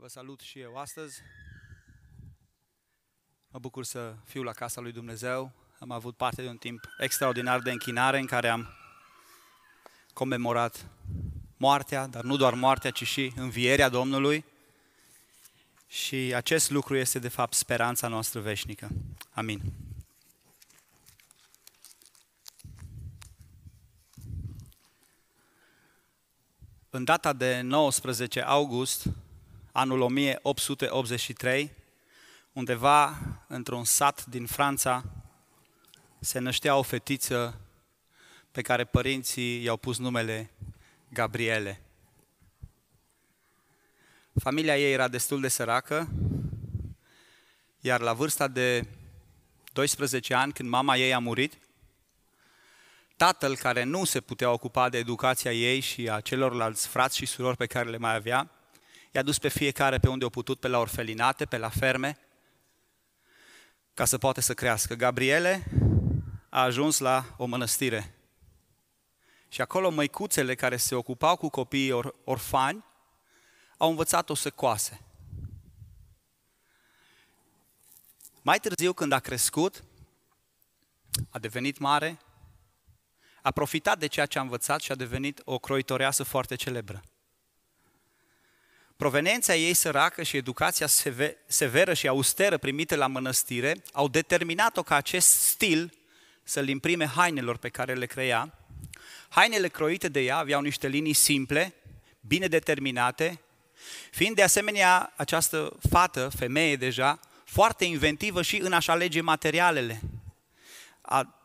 Vă salut și eu astăzi. Mă bucur să fiu la casa lui Dumnezeu. Am avut parte de un timp extraordinar de închinare în care am comemorat moartea, dar nu doar moartea, ci și învierea Domnului. Și acest lucru este de fapt speranța noastră veșnică. Amin. În data de 19 august anul 1883, undeva într-un sat din Franța, se năștea o fetiță pe care părinții i-au pus numele Gabriele. Familia ei era destul de săracă, iar la vârsta de 12 ani, când mama ei a murit, tatăl care nu se putea ocupa de educația ei și a celorlalți frați și surori pe care le mai avea, i-a dus pe fiecare pe unde au putut, pe la orfelinate, pe la ferme, ca să poată să crească. Gabriele a ajuns la o mănăstire. Și acolo măicuțele care se ocupau cu copiii or- orfani au învățat-o să coase. Mai târziu, când a crescut, a devenit mare, a profitat de ceea ce a învățat și a devenit o croitoreasă foarte celebră. Proveniența ei săracă și educația severă și austeră primită la mănăstire au determinat-o ca acest stil să-l imprime hainelor pe care le crea. Hainele croite de ea aveau niște linii simple, bine determinate, fiind de asemenea această fată, femeie deja, foarte inventivă și în a-și alege materialele, a,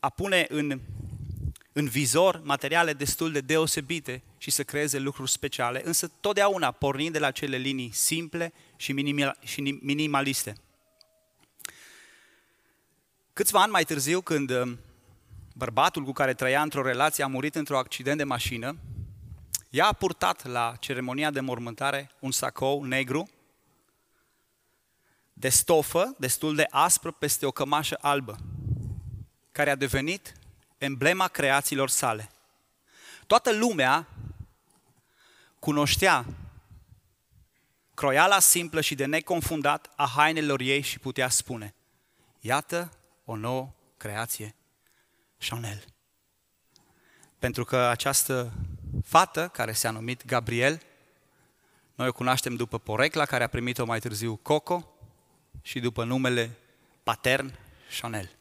a pune în în vizor materiale destul de deosebite și să creeze lucruri speciale, însă totdeauna pornind de la cele linii simple și minimaliste. Câțiva ani mai târziu, când um, bărbatul cu care trăia într-o relație a murit într-un accident de mașină, ea a purtat la ceremonia de mormântare un sacou negru de stofă destul de aspră peste o cămașă albă, care a devenit emblema creațiilor sale. Toată lumea cunoștea croiala simplă și de neconfundat a hainelor ei și putea spune, iată o nouă creație, Chanel. Pentru că această fată, care s-a numit Gabriel, noi o cunoaștem după porecla care a primit-o mai târziu Coco și după numele patern Chanel.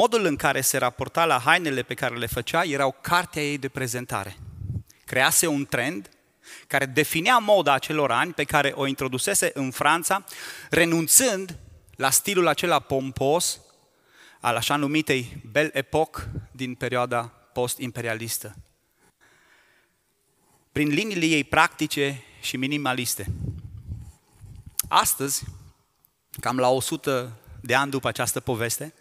Modul în care se raporta la hainele pe care le făcea erau cartea ei de prezentare. Crease un trend care definea moda acelor ani pe care o introdusese în Franța, renunțând la stilul acela pompos al așa numitei Belle Époque din perioada post-imperialistă. Prin liniile ei practice și minimaliste. Astăzi, cam la 100 de ani după această poveste,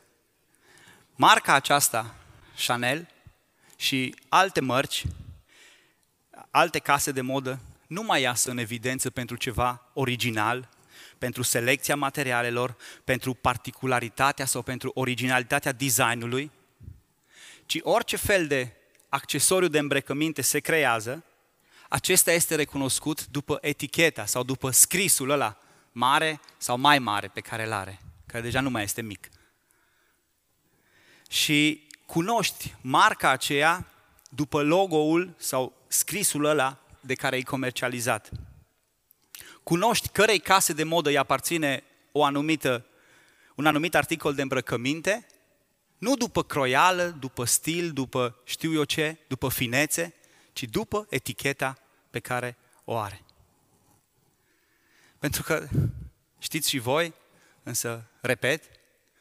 marca aceasta, Chanel, și alte mărci, alte case de modă, nu mai iasă în evidență pentru ceva original, pentru selecția materialelor, pentru particularitatea sau pentru originalitatea designului, ci orice fel de accesoriu de îmbrăcăminte se creează, acesta este recunoscut după eticheta sau după scrisul ăla mare sau mai mare pe care îl are, care deja nu mai este mic și cunoști marca aceea după logo-ul sau scrisul ăla de care e comercializat. Cunoști cărei case de modă îi aparține o anumită, un anumit articol de îmbrăcăminte, nu după croială, după stil, după știu eu ce, după finețe, ci după eticheta pe care o are. Pentru că știți și voi, însă, repet,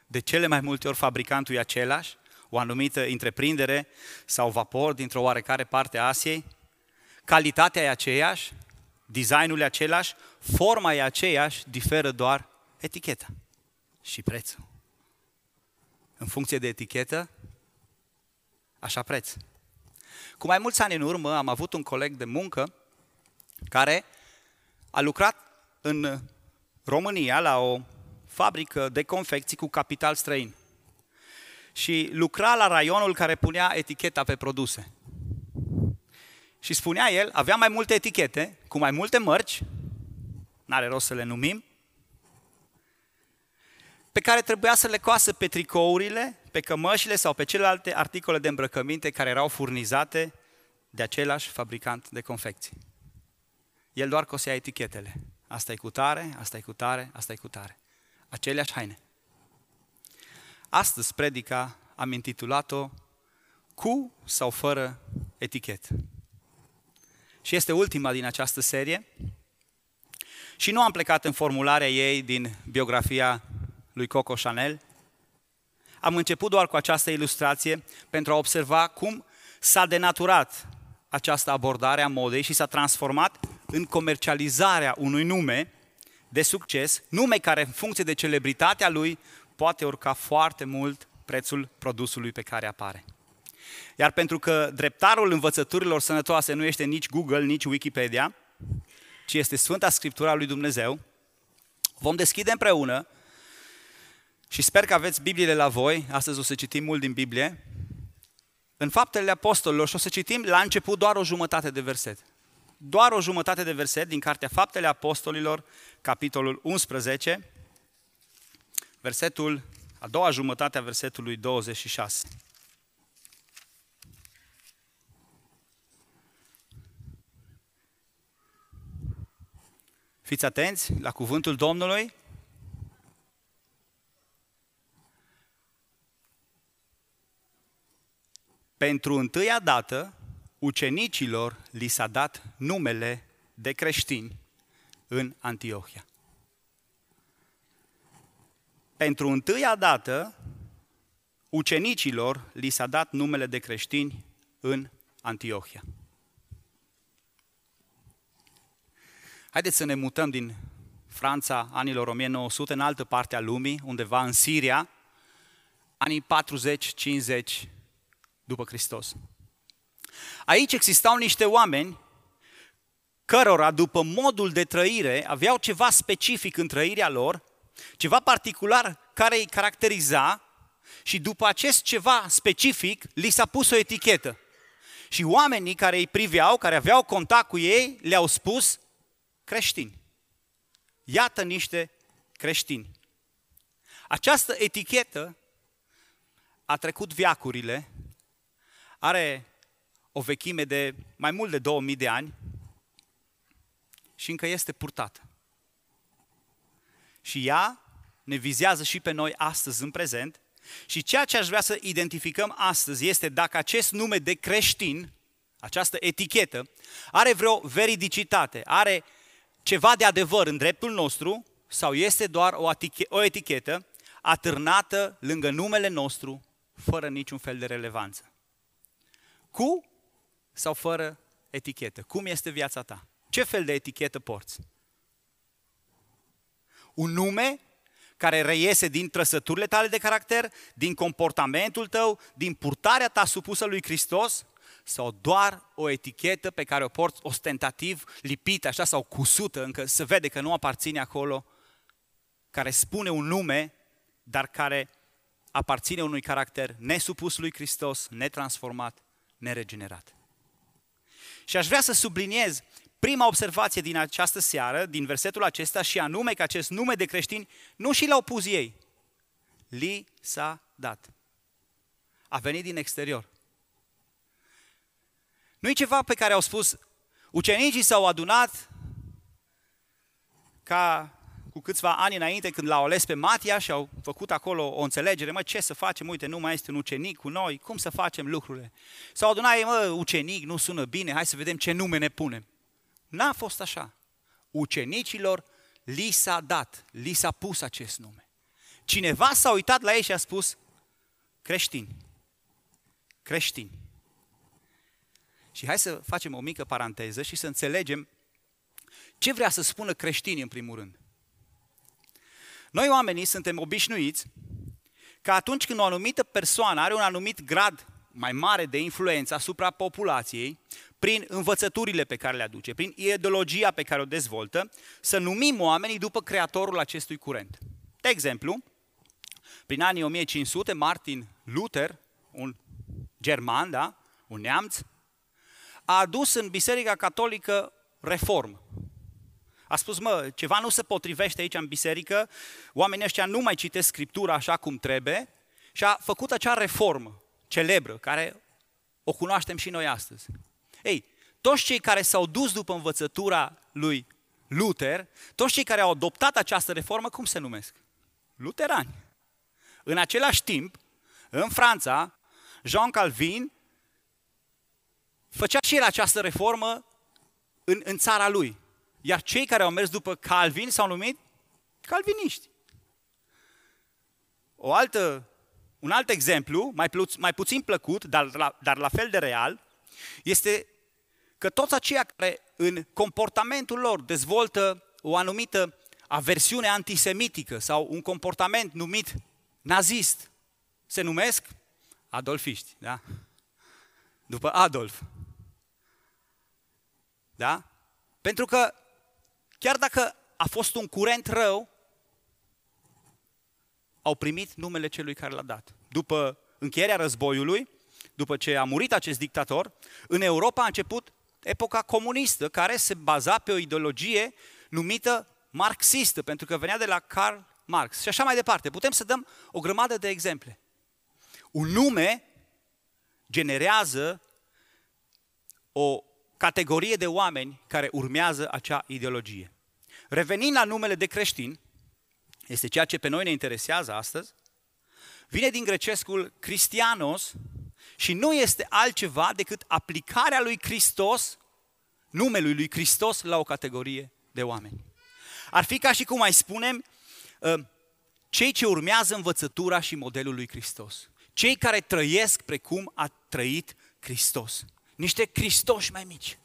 de cele mai multe ori fabricantul e același, o anumită întreprindere sau vapor dintr-o oarecare parte a Asiei, calitatea e aceeași, designul e același, forma e aceeași, diferă doar eticheta și prețul. În funcție de etichetă, așa preț. Cu mai mulți ani în urmă am avut un coleg de muncă care a lucrat în România la o fabrică de confecții cu capital străin. Și lucra la raionul care punea eticheta pe produse. Și spunea el, avea mai multe etichete, cu mai multe mărci, n-are rost să le numim, pe care trebuia să le coasă pe tricourile, pe cămășile sau pe celelalte articole de îmbrăcăminte care erau furnizate de același fabricant de confecții. El doar cosea etichetele. Asta e cu tare, asta e cu tare, asta e cu tare. Aceleași haine. Astăzi predica am intitulat-o Cu sau fără etichetă. Și este ultima din această serie. Și nu am plecat în formularea ei din biografia lui Coco Chanel. Am început doar cu această ilustrație pentru a observa cum s-a denaturat această abordare a modei și s-a transformat în comercializarea unui nume de succes, nume care în funcție de celebritatea lui poate urca foarte mult prețul produsului pe care apare. Iar pentru că dreptarul învățăturilor sănătoase nu este nici Google, nici Wikipedia, ci este Sfânta Scriptura lui Dumnezeu, vom deschide împreună și sper că aveți Bibliile la voi, astăzi o să citim mult din Biblie, în Faptele Apostolilor și o să citim la început doar o jumătate de verset. Doar o jumătate de verset din Cartea Faptele Apostolilor, capitolul 11, versetul, a doua jumătate a versetului 26. Fiți atenți la cuvântul Domnului. Pentru întâia dată, ucenicilor li s-a dat numele de creștini în Antiohia. Pentru întâia dată, ucenicilor li s-a dat numele de creștini în Antiohia. Haideți să ne mutăm din Franța anilor 1900 în altă parte a lumii, undeva în Siria, anii 40-50 după Hristos. Aici existau niște oameni cărora, după modul de trăire, aveau ceva specific în trăirea lor, ceva particular care îi caracteriza și după acest ceva specific li s-a pus o etichetă. Și oamenii care îi priveau, care aveau contact cu ei, le-au spus creștini. Iată niște creștini. Această etichetă a trecut viacurile, are o vechime de mai mult de 2000 de ani și încă este purtată. Și ea ne vizează și pe noi astăzi în prezent și ceea ce aș vrea să identificăm astăzi este dacă acest nume de creștin, această etichetă, are vreo veridicitate, are ceva de adevăr în dreptul nostru sau este doar o, o etichetă atârnată lângă numele nostru fără niciun fel de relevanță. Cu sau fără etichetă? Cum este viața ta? Ce fel de etichetă porți? Un nume care reiese din trăsăturile tale de caracter, din comportamentul tău, din purtarea ta supusă lui Hristos? Sau doar o etichetă pe care o porți ostentativ, lipită așa sau cusută, încă se vede că nu aparține acolo, care spune un nume, dar care aparține unui caracter nesupus lui Hristos, netransformat, neregenerat. Și aș vrea să subliniez prima observație din această seară, din versetul acesta, și anume că acest nume de creștini nu și l-au pus ei. Li s-a dat. A venit din exterior. Nu e ceva pe care au spus ucenicii s-au adunat ca cu câțiva ani înainte când l-au ales pe Matia și au făcut acolo o înțelegere, mă, ce să facem, uite, nu mai este un ucenic cu noi, cum să facem lucrurile? S-au adunat ei, mă, ucenic, nu sună bine, hai să vedem ce nume ne punem. N-a fost așa. Ucenicilor li s-a dat, li s-a pus acest nume. Cineva s-a uitat la ei și a spus, creștini, creștini. Și hai să facem o mică paranteză și să înțelegem ce vrea să spună creștini în primul rând. Noi oamenii suntem obișnuiți că atunci când o anumită persoană are un anumit grad mai mare de influență asupra populației, prin învățăturile pe care le aduce, prin ideologia pe care o dezvoltă, să numim oamenii după creatorul acestui curent. De exemplu, prin anii 1500, Martin Luther, un german, da, un neamț, a adus în Biserica Catolică reformă. A spus, mă, ceva nu se potrivește aici în biserică, oamenii ăștia nu mai citesc Scriptura așa cum trebuie și a făcut acea reformă celebră, care o cunoaștem și noi astăzi. Ei, toți cei care s-au dus după învățătura lui Luther, toți cei care au adoptat această reformă, cum se numesc? Luterani. În același timp, în Franța, Jean Calvin făcea și el această reformă în, în țara lui. Iar cei care au mers după Calvin s-au numit calviniști. O altă, un alt exemplu, mai, pu- mai puțin plăcut, dar la, dar la fel de real, este că toți aceia care în comportamentul lor dezvoltă o anumită aversiune antisemitică sau un comportament numit nazist, se numesc adolfiști, da? După Adolf. Da? Pentru că chiar dacă a fost un curent rău, au primit numele celui care l-a dat. După încheierea războiului, după ce a murit acest dictator, în Europa a început epoca comunistă, care se baza pe o ideologie numită marxistă, pentru că venea de la Karl Marx și așa mai departe. Putem să dăm o grămadă de exemple. Un nume generează o categorie de oameni care urmează acea ideologie. Revenind la numele de creștin, este ceea ce pe noi ne interesează astăzi, vine din grecescul Christianos și nu este altceva decât aplicarea lui Hristos, numelui lui Hristos la o categorie de oameni. Ar fi ca și cum mai spunem, ă, cei ce urmează învățătura și modelul lui Hristos. Cei care trăiesc precum a trăit Hristos. Niște Hristoși mai mici.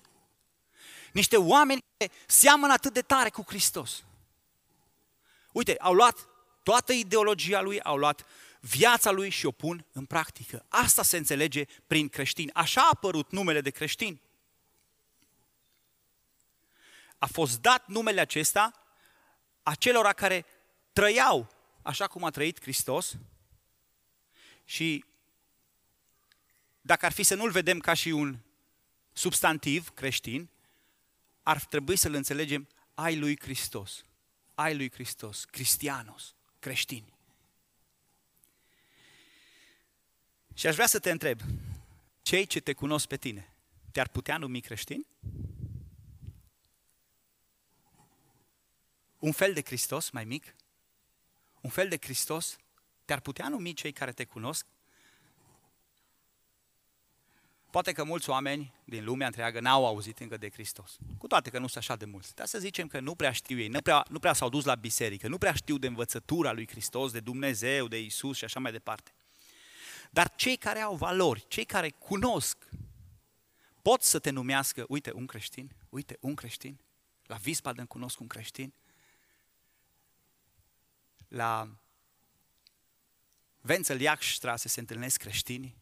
Niște oameni care seamănă atât de tare cu Hristos. Uite, au luat toată ideologia lui, au luat viața lui și o pun în practică. Asta se înțelege prin creștin. Așa a apărut numele de creștin. A fost dat numele acesta acelora care trăiau așa cum a trăit Hristos și dacă ar fi să nu-l vedem ca și un substantiv creștin, ar trebui să-l înțelegem ai lui Hristos. Ai lui Hristos, cristianos, creștini. Și aș vrea să te întreb, cei ce te cunosc pe tine, te-ar putea numi creștin? Un fel de Hristos mai mic? Un fel de Hristos te-ar putea numi cei care te cunosc? Poate că mulți oameni din lumea întreagă n-au auzit încă de Hristos. Cu toate că nu sunt așa de mulți. Dar să zicem că nu prea știu ei, nu prea, nu prea s-au dus la biserică, nu prea știu de învățătura lui Hristos, de Dumnezeu, de Isus și așa mai departe. Dar cei care au valori, cei care cunosc, pot să te numească, uite, un creștin, uite, un creștin. La Wiesbaden cunosc un creștin. La Wenzel-Jagdstraße se întâlnesc creștini.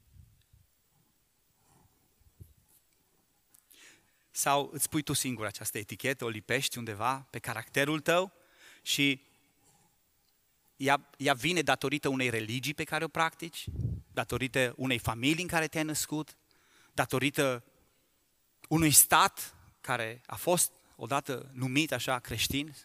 Sau îți pui tu singur această etichetă, o lipești undeva pe caracterul tău și ea, ea vine datorită unei religii pe care o practici, datorită unei familii în care te-ai născut, datorită unui stat care a fost odată numit așa creștin.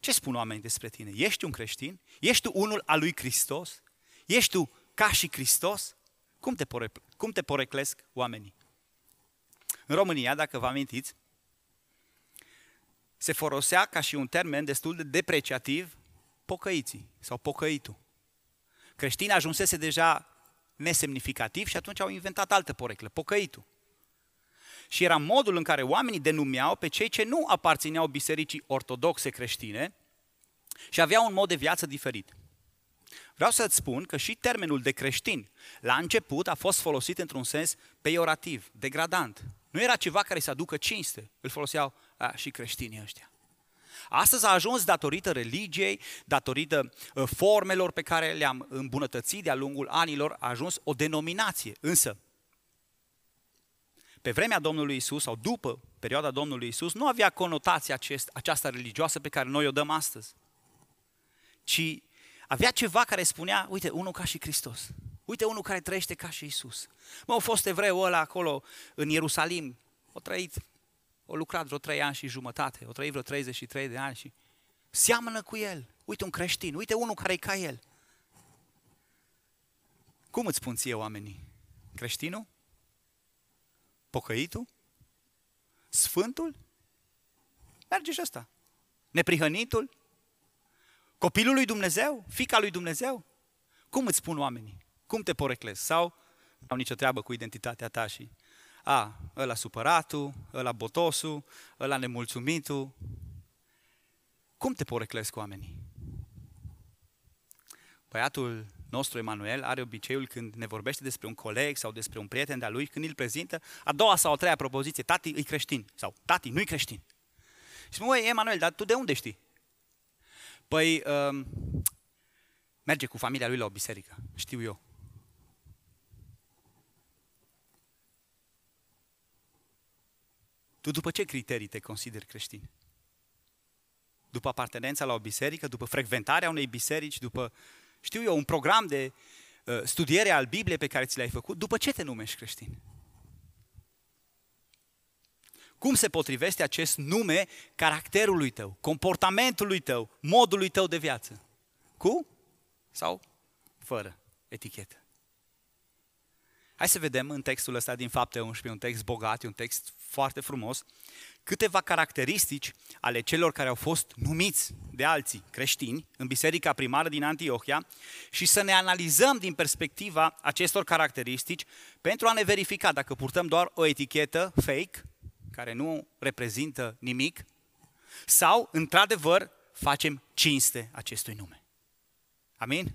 Ce spun oamenii despre tine? Ești un creștin? Ești tu unul al lui Hristos? Ești tu ca și Hristos? Cum te, pore, cum te poreclesc oamenii? În România, dacă vă amintiți, se folosea ca și un termen destul de depreciativ pocăiții sau pocăitul. Creștinii ajunsese deja nesemnificativ și atunci au inventat altă poreclă, pocăitul. Și era modul în care oamenii denumeau pe cei ce nu aparțineau bisericii ortodoxe creștine și aveau un mod de viață diferit. Vreau să-ți spun că și termenul de creștin la început a fost folosit într-un sens peiorativ, degradant. Nu era ceva care să aducă cinste, îl foloseau a, și creștinii ăștia. Astăzi a ajuns datorită religiei, datorită uh, formelor pe care le-am îmbunătățit de-a lungul anilor, a ajuns o denominație. Însă, pe vremea Domnului Isus sau după perioada Domnului Isus, nu avea conotația acest, aceasta religioasă pe care noi o dăm astăzi. Ci avea ceva care spunea, uite, unul ca și Hristos. Uite unul care trăiește ca și Isus. Mă, a fost evreu ăla acolo în Ierusalim, a trăit, a lucrat vreo trei ani și jumătate, a trăit vreo 33 de ani și seamănă cu el. Uite un creștin, uite unul care e ca el. Cum îți spun ție oamenii? Creștinul? Pocăitul? Sfântul? Merge și ăsta. Neprihănitul? Copilul lui Dumnezeu? Fica lui Dumnezeu? Cum îți spun oamenii? Cum te poreclezi? Sau nu au nicio treabă cu identitatea ta și a, ăla supăratul, ăla botosul, ăla nemulțumitul. Cum te poreclezi cu oamenii? Băiatul nostru, Emanuel, are obiceiul când ne vorbește despre un coleg sau despre un prieten de-a lui, când îl prezintă, a doua sau a treia propoziție, tati e creștin sau tati nu-i creștin. Și spune, măi, Emanuel, dar tu de unde știi? Păi, um, merge cu familia lui la o biserică, știu eu. Tu după ce criterii te consideri creștin? După apartenența la o biserică, după frecventarea unei biserici, după, știu eu, un program de uh, studiere al Bibliei pe care ți l-ai făcut, după ce te numești creștin? Cum se potrivește acest nume caracterului tău, comportamentului tău, modului tău de viață? Cu sau fără etichetă? Hai să vedem în textul ăsta din Fapte 11, un text bogat, un text foarte frumos, câteva caracteristici ale celor care au fost numiți de alții creștini în biserica primară din Antiohia și să ne analizăm din perspectiva acestor caracteristici pentru a ne verifica dacă purtăm doar o etichetă fake, care nu reprezintă nimic, sau, într-adevăr, facem cinste acestui nume. Amin?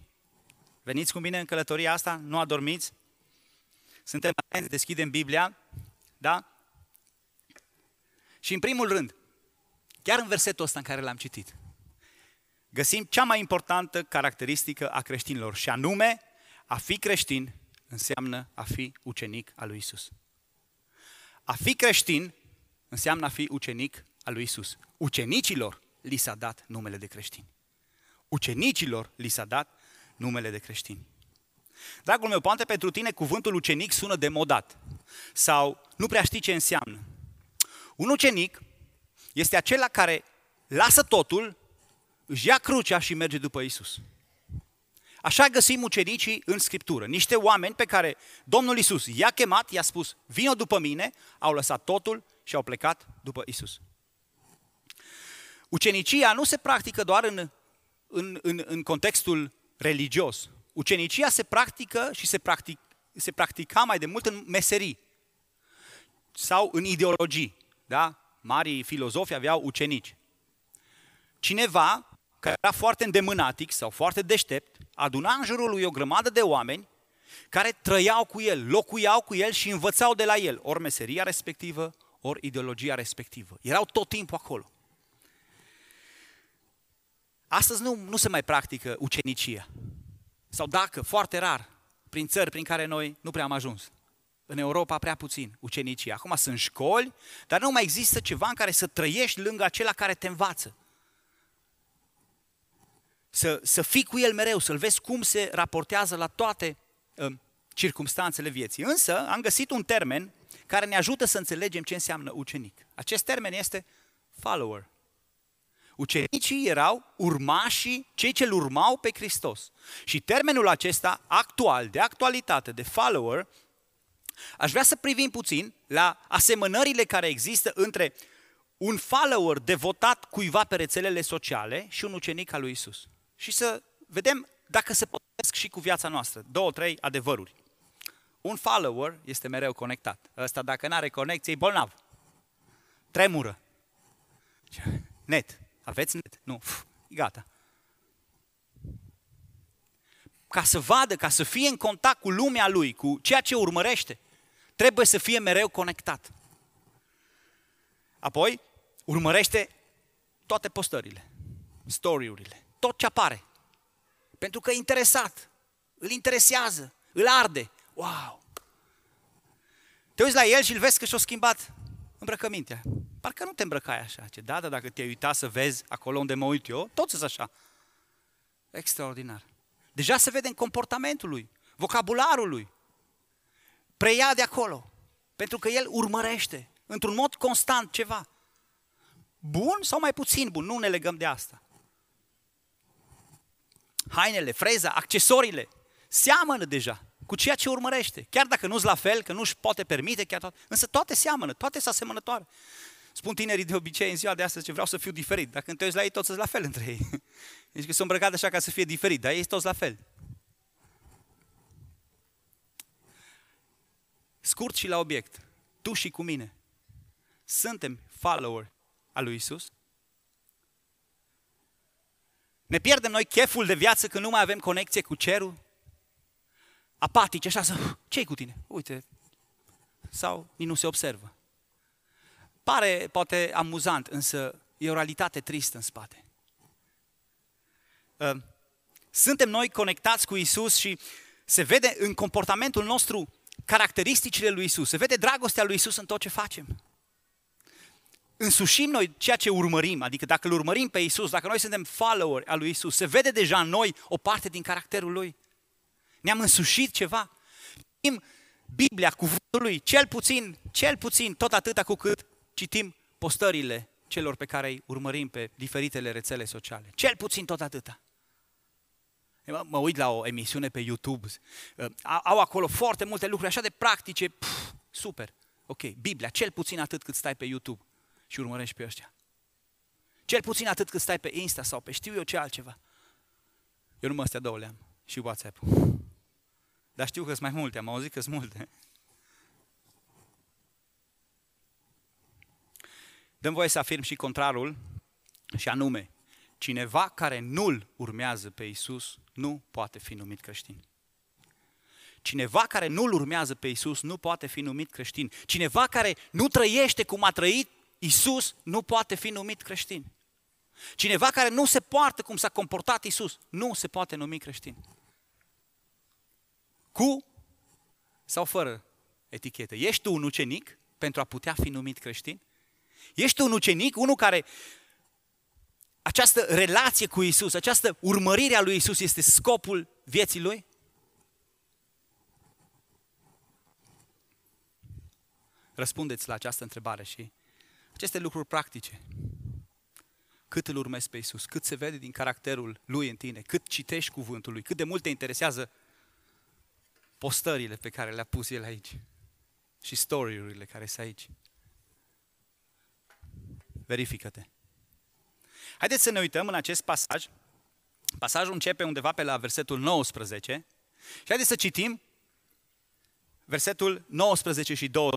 Veniți cu mine în călătoria asta? Nu adormiți? Suntem atenți, deschidem Biblia, da? Și în primul rând, chiar în versetul ăsta în care l-am citit, găsim cea mai importantă caracteristică a creștinilor și anume, a fi creștin înseamnă a fi ucenic al lui Isus. A fi creștin înseamnă a fi ucenic al lui Isus. Ucenicilor li s-a dat numele de creștini. Ucenicilor li s-a dat numele de creștini. Dragul meu, poate pentru tine cuvântul ucenic sună demodat sau nu prea știi ce înseamnă. Un ucenic este acela care lasă totul, își ia crucea și merge după Isus. Așa găsim ucenicii în Scriptură. Niște oameni pe care Domnul Isus i-a chemat, i-a spus, vină după mine, au lăsat totul și au plecat după Isus. Ucenicia nu se practică doar în, în, în, în contextul religios. Ucenicia se practică și se, practic, se practica mai de mult în meserii sau în ideologii. Da? Marii filozofi aveau ucenici. Cineva care era foarte îndemânatic sau foarte deștept, aduna în jurul lui o grămadă de oameni care trăiau cu el, locuiau cu el și învățau de la el, ori meseria respectivă, ori ideologia respectivă. Erau tot timpul acolo. Astăzi nu, nu se mai practică ucenicia. Sau dacă, foarte rar, prin țări prin care noi nu prea am ajuns. În Europa prea puțin, ucenicii. Acum sunt școli, dar nu mai există ceva în care să trăiești lângă acela care te învață. Să, să fii cu el mereu, să-l vezi cum se raportează la toate uh, circumstanțele vieții. Însă am găsit un termen care ne ajută să înțelegem ce înseamnă ucenic. Acest termen este follower. Ucenicii erau urmașii, cei ce-L urmau pe Hristos. Și termenul acesta actual, de actualitate, de follower, aș vrea să privim puțin la asemănările care există între un follower devotat cuiva pe rețelele sociale și un ucenic al lui Isus. Și să vedem dacă se potrivesc și cu viața noastră. Două, trei adevăruri. Un follower este mereu conectat. Ăsta dacă nu are conexie, e bolnav. Tremură. Net. Aveți net? Nu. Uf, gata. Ca să vadă, ca să fie în contact cu lumea lui, cu ceea ce urmărește, trebuie să fie mereu conectat. Apoi, urmărește toate postările, story-urile, tot ce apare. Pentru că e interesat, îl interesează, îl arde. Wow! Te uiți la el și îl vezi că și-a schimbat îmbrăcămintea. Parcă nu te îmbrăcai așa. Ce da, dar dacă te-ai uitat să vezi acolo unde mă uit eu, toți sunt așa. Extraordinar. Deja se vede în comportamentul lui. vocabularul lui. Preia de acolo. Pentru că el urmărește, într-un mod constant, ceva. Bun sau mai puțin bun, nu ne legăm de asta. Hainele, freza, accesoriile, seamănă deja cu ceea ce urmărește. Chiar dacă nu-s la fel, că nu-și poate permite, chiar toate, însă toate seamănă, toate sunt asemănătoare. Spun tinerii de obicei în ziua de astăzi că vreau să fiu diferit. Dacă te uiți la ei, toți sunt la fel între ei. Deci că sunt îmbrăcat așa ca să fie diferit, dar ei sunt toți la fel. Scurt și la obiect. Tu și cu mine. Suntem follower al lui Isus? Ne pierdem noi cheful de viață când nu mai avem conexie cu cerul? Apatici, așa să, ce cu tine? Uite, sau nici nu se observă. Pare poate amuzant, însă e o realitate tristă în spate. Ă, suntem noi conectați cu Isus și se vede în comportamentul nostru caracteristicile lui Isus, se vede dragostea lui Isus în tot ce facem. Însușim noi ceea ce urmărim, adică dacă îl urmărim pe Isus, dacă noi suntem follower al lui Isus, se vede deja în noi o parte din caracterul lui. Ne-am însușit ceva. Citim Biblia, cuvântul lui, cel puțin, cel puțin, tot atâta cu cât citim postările celor pe care îi urmărim pe diferitele rețele sociale. Cel puțin tot atâta. Mă, mă uit la o emisiune pe YouTube, uh, au acolo foarte multe lucruri așa de practice, pf, super. Ok, Biblia, cel puțin atât cât stai pe YouTube și urmărești pe ăștia. Cel puțin atât cât stai pe Insta sau pe știu eu ce altceva. Eu numai astea două le am și WhatsApp. Dar știu că sunt mai multe, am auzit că sunt multe. Dăm voie să afirm și contrarul, și anume, cineva care nu-L urmează pe Isus nu poate fi numit creștin. Cineva care nu-L urmează pe Isus nu poate fi numit creștin. Cineva care nu trăiește cum a trăit Isus nu poate fi numit creștin. Cineva care nu se poartă cum s-a comportat Isus nu se poate numi creștin. Cu sau fără etichetă. Ești tu un ucenic pentru a putea fi numit creștin? Ești un ucenic, unul care această relație cu Isus, această urmărire a lui Isus este scopul vieții lui? Răspundeți la această întrebare și aceste lucruri practice. Cât îl urmezi pe Isus, cât se vede din caracterul lui în tine, cât citești cuvântul lui, cât de mult te interesează postările pe care le-a pus el aici și story-urile care sunt aici. Verifică-te. Haideți să ne uităm în acest pasaj. Pasajul începe undeva pe la versetul 19 și haideți să citim versetul 19 și 20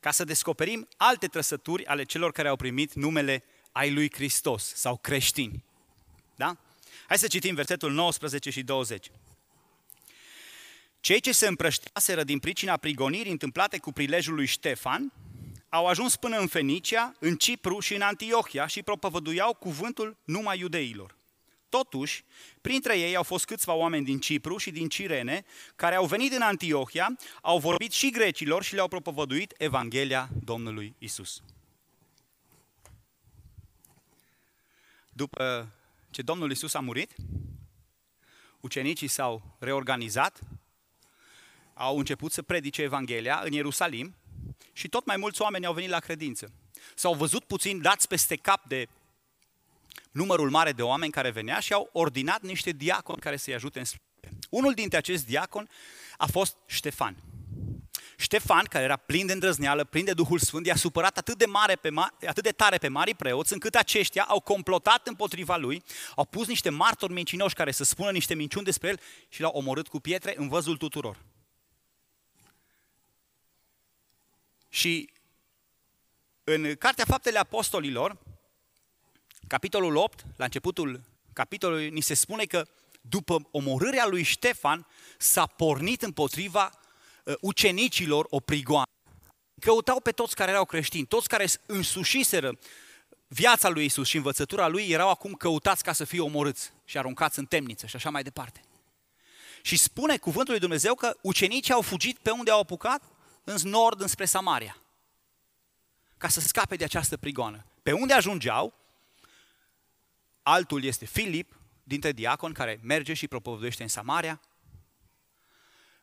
ca să descoperim alte trăsături ale celor care au primit numele ai lui Hristos sau creștini. Da? Hai să citim versetul 19 și 20. Cei ce se împrășteaseră din pricina prigonirii întâmplate cu prilejul lui Ștefan, au ajuns până în Fenicia, în Cipru și în Antiohia și propovăduiau cuvântul numai iudeilor. Totuși, printre ei au fost câțiva oameni din Cipru și din Cirene, care au venit în Antiohia, au vorbit și grecilor și le-au propovăduit Evanghelia Domnului Isus. După ce Domnul Isus a murit, ucenicii s-au reorganizat, au început să predice Evanghelia în Ierusalim și tot mai mulți oameni au venit la credință. S-au văzut puțin dați peste cap de numărul mare de oameni care venea și au ordinat niște diaconi care să-i ajute în slujbe. Unul dintre acești diaconi a fost Ștefan. Ștefan, care era plin de îndrăzneală, plin de Duhul Sfânt, i-a supărat atât de, mare pe, atât de tare pe mari preoți, încât aceștia au complotat împotriva lui, au pus niște martori mincinoși care să spună niște minciuni despre el și l-au omorât cu pietre în văzul tuturor. Și în Cartea Faptele Apostolilor, capitolul 8, la începutul capitolului, ni se spune că după omorârea lui Ștefan s-a pornit împotriva uh, ucenicilor o prigoană. Căutau pe toți care erau creștini, toți care însușiseră viața lui Isus și învățătura lui erau acum căutați ca să fie omorâți și aruncați în temniță și așa mai departe. Și spune cuvântul lui Dumnezeu că ucenicii au fugit pe unde au apucat? În nord înspre Samaria, ca să scape de această prigoană. Pe unde ajungeau, altul este Filip, dintre diacon, care merge și propovăduiește în Samaria,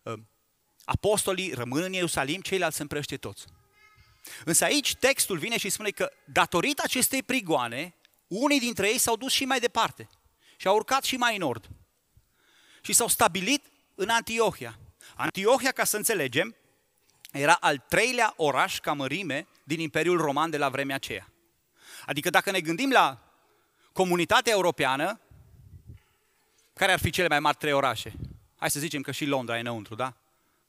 uh, apostolii rămân în Ierusalim, ceilalți se împrăște toți. Însă aici textul vine și spune că datorită acestei prigoane, unii dintre ei s-au dus și mai departe și au urcat și mai în nord. Și s-au stabilit în Antiohia. Antiohia, ca să înțelegem, era al treilea oraș ca mărime din Imperiul Roman de la vremea aceea. Adică dacă ne gândim la comunitatea europeană, care ar fi cele mai mari trei orașe? Hai să zicem că și Londra e înăuntru, da?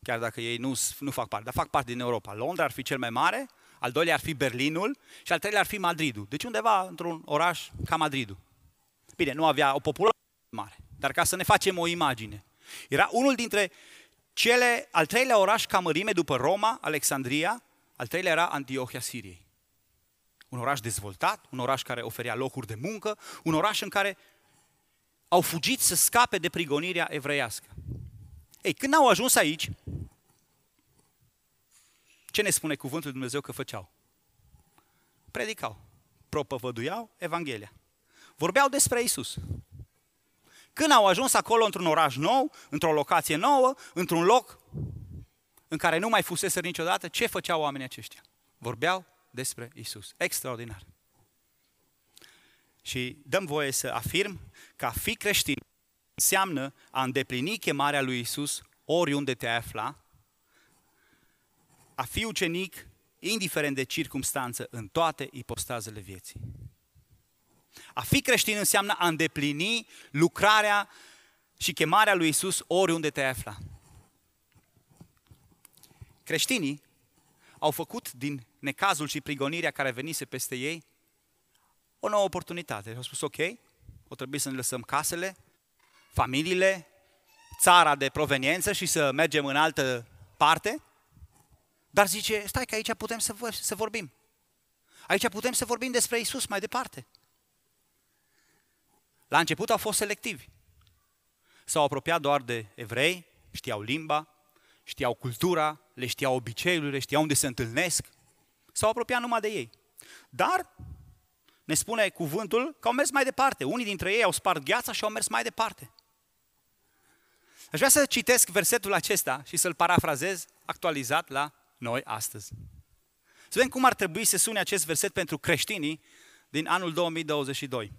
Chiar dacă ei nu, nu fac parte, dar fac parte din Europa. Londra ar fi cel mai mare, al doilea ar fi Berlinul și al treilea ar fi Madridul. Deci undeva într-un oraș ca Madridul. Bine, nu avea o populație mare, dar ca să ne facem o imagine. Era unul dintre cele, al treilea oraș ca mărime după Roma, Alexandria, al treilea era Antiohia Siriei. Un oraș dezvoltat, un oraș care oferea locuri de muncă, un oraș în care au fugit să scape de prigonirea evreiască. Ei, când au ajuns aici, ce ne spune cuvântul lui Dumnezeu că făceau? Predicau, propovăduiau Evanghelia. Vorbeau despre Isus. Când au ajuns acolo într-un oraș nou, într-o locație nouă, într-un loc în care nu mai fusese niciodată, ce făceau oamenii aceștia? Vorbeau despre Isus. Extraordinar. Și dăm voie să afirm că a fi creștin înseamnă a îndeplini chemarea lui Isus oriunde te afla, a fi ucenic, indiferent de circumstanță, în toate ipostazele vieții. A fi creștin înseamnă a îndeplini lucrarea și chemarea lui Isus oriunde te afla. Creștinii au făcut din necazul și prigonirea care venise peste ei o nouă oportunitate. Au spus, ok, o trebuie să ne lăsăm casele, familiile, țara de proveniență și să mergem în altă parte. Dar zice, stai că aici putem să, să vorbim. Aici putem să vorbim despre Isus mai departe. La început au fost selectivi. S-au apropiat doar de evrei, știau limba, știau cultura, le știau obiceiurile, știau unde se întâlnesc. S-au apropiat numai de ei. Dar ne spune cuvântul că au mers mai departe. Unii dintre ei au spart gheața și au mers mai departe. Aș vrea să citesc versetul acesta și să-l parafrazez actualizat la noi astăzi. Să vedem cum ar trebui să sune acest verset pentru creștinii din anul 2022.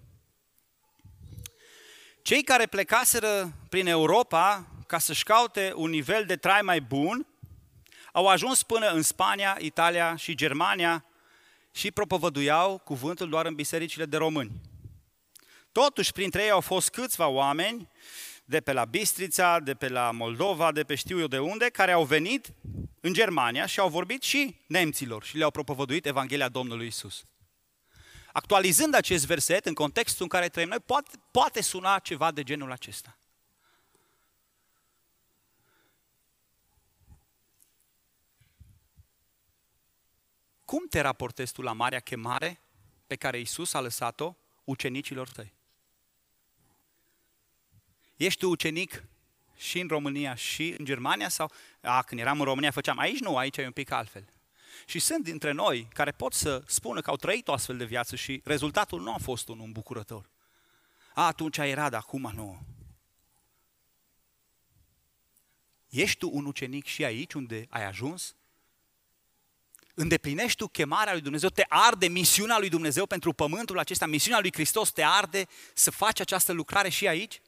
Cei care plecaseră prin Europa ca să-și caute un nivel de trai mai bun, au ajuns până în Spania, Italia și Germania și propovăduiau cuvântul doar în bisericile de români. Totuși, printre ei au fost câțiva oameni de pe la Bistrița, de pe la Moldova, de pe știu eu de unde, care au venit în Germania și au vorbit și nemților și le-au propovăduit Evanghelia Domnului Isus. Actualizând acest verset în contextul în care trăim noi, poate, poate suna ceva de genul acesta. Cum te raportezi tu la marea chemare pe care Isus a lăsat-o ucenicilor tăi? Ești tu ucenic și în România și în Germania? Sau, a, când eram în România făceam, aici nu, aici e un pic altfel. Și sunt dintre noi care pot să spună că au trăit o astfel de viață și rezultatul nu a fost unul îmbucurător. A, atunci era, dar acum nu. Ești tu un ucenic și aici unde ai ajuns? îndeplinești tu chemarea lui Dumnezeu, te arde misiunea lui Dumnezeu pentru pământul acesta, misiunea lui Hristos te arde să faci această lucrare și aici?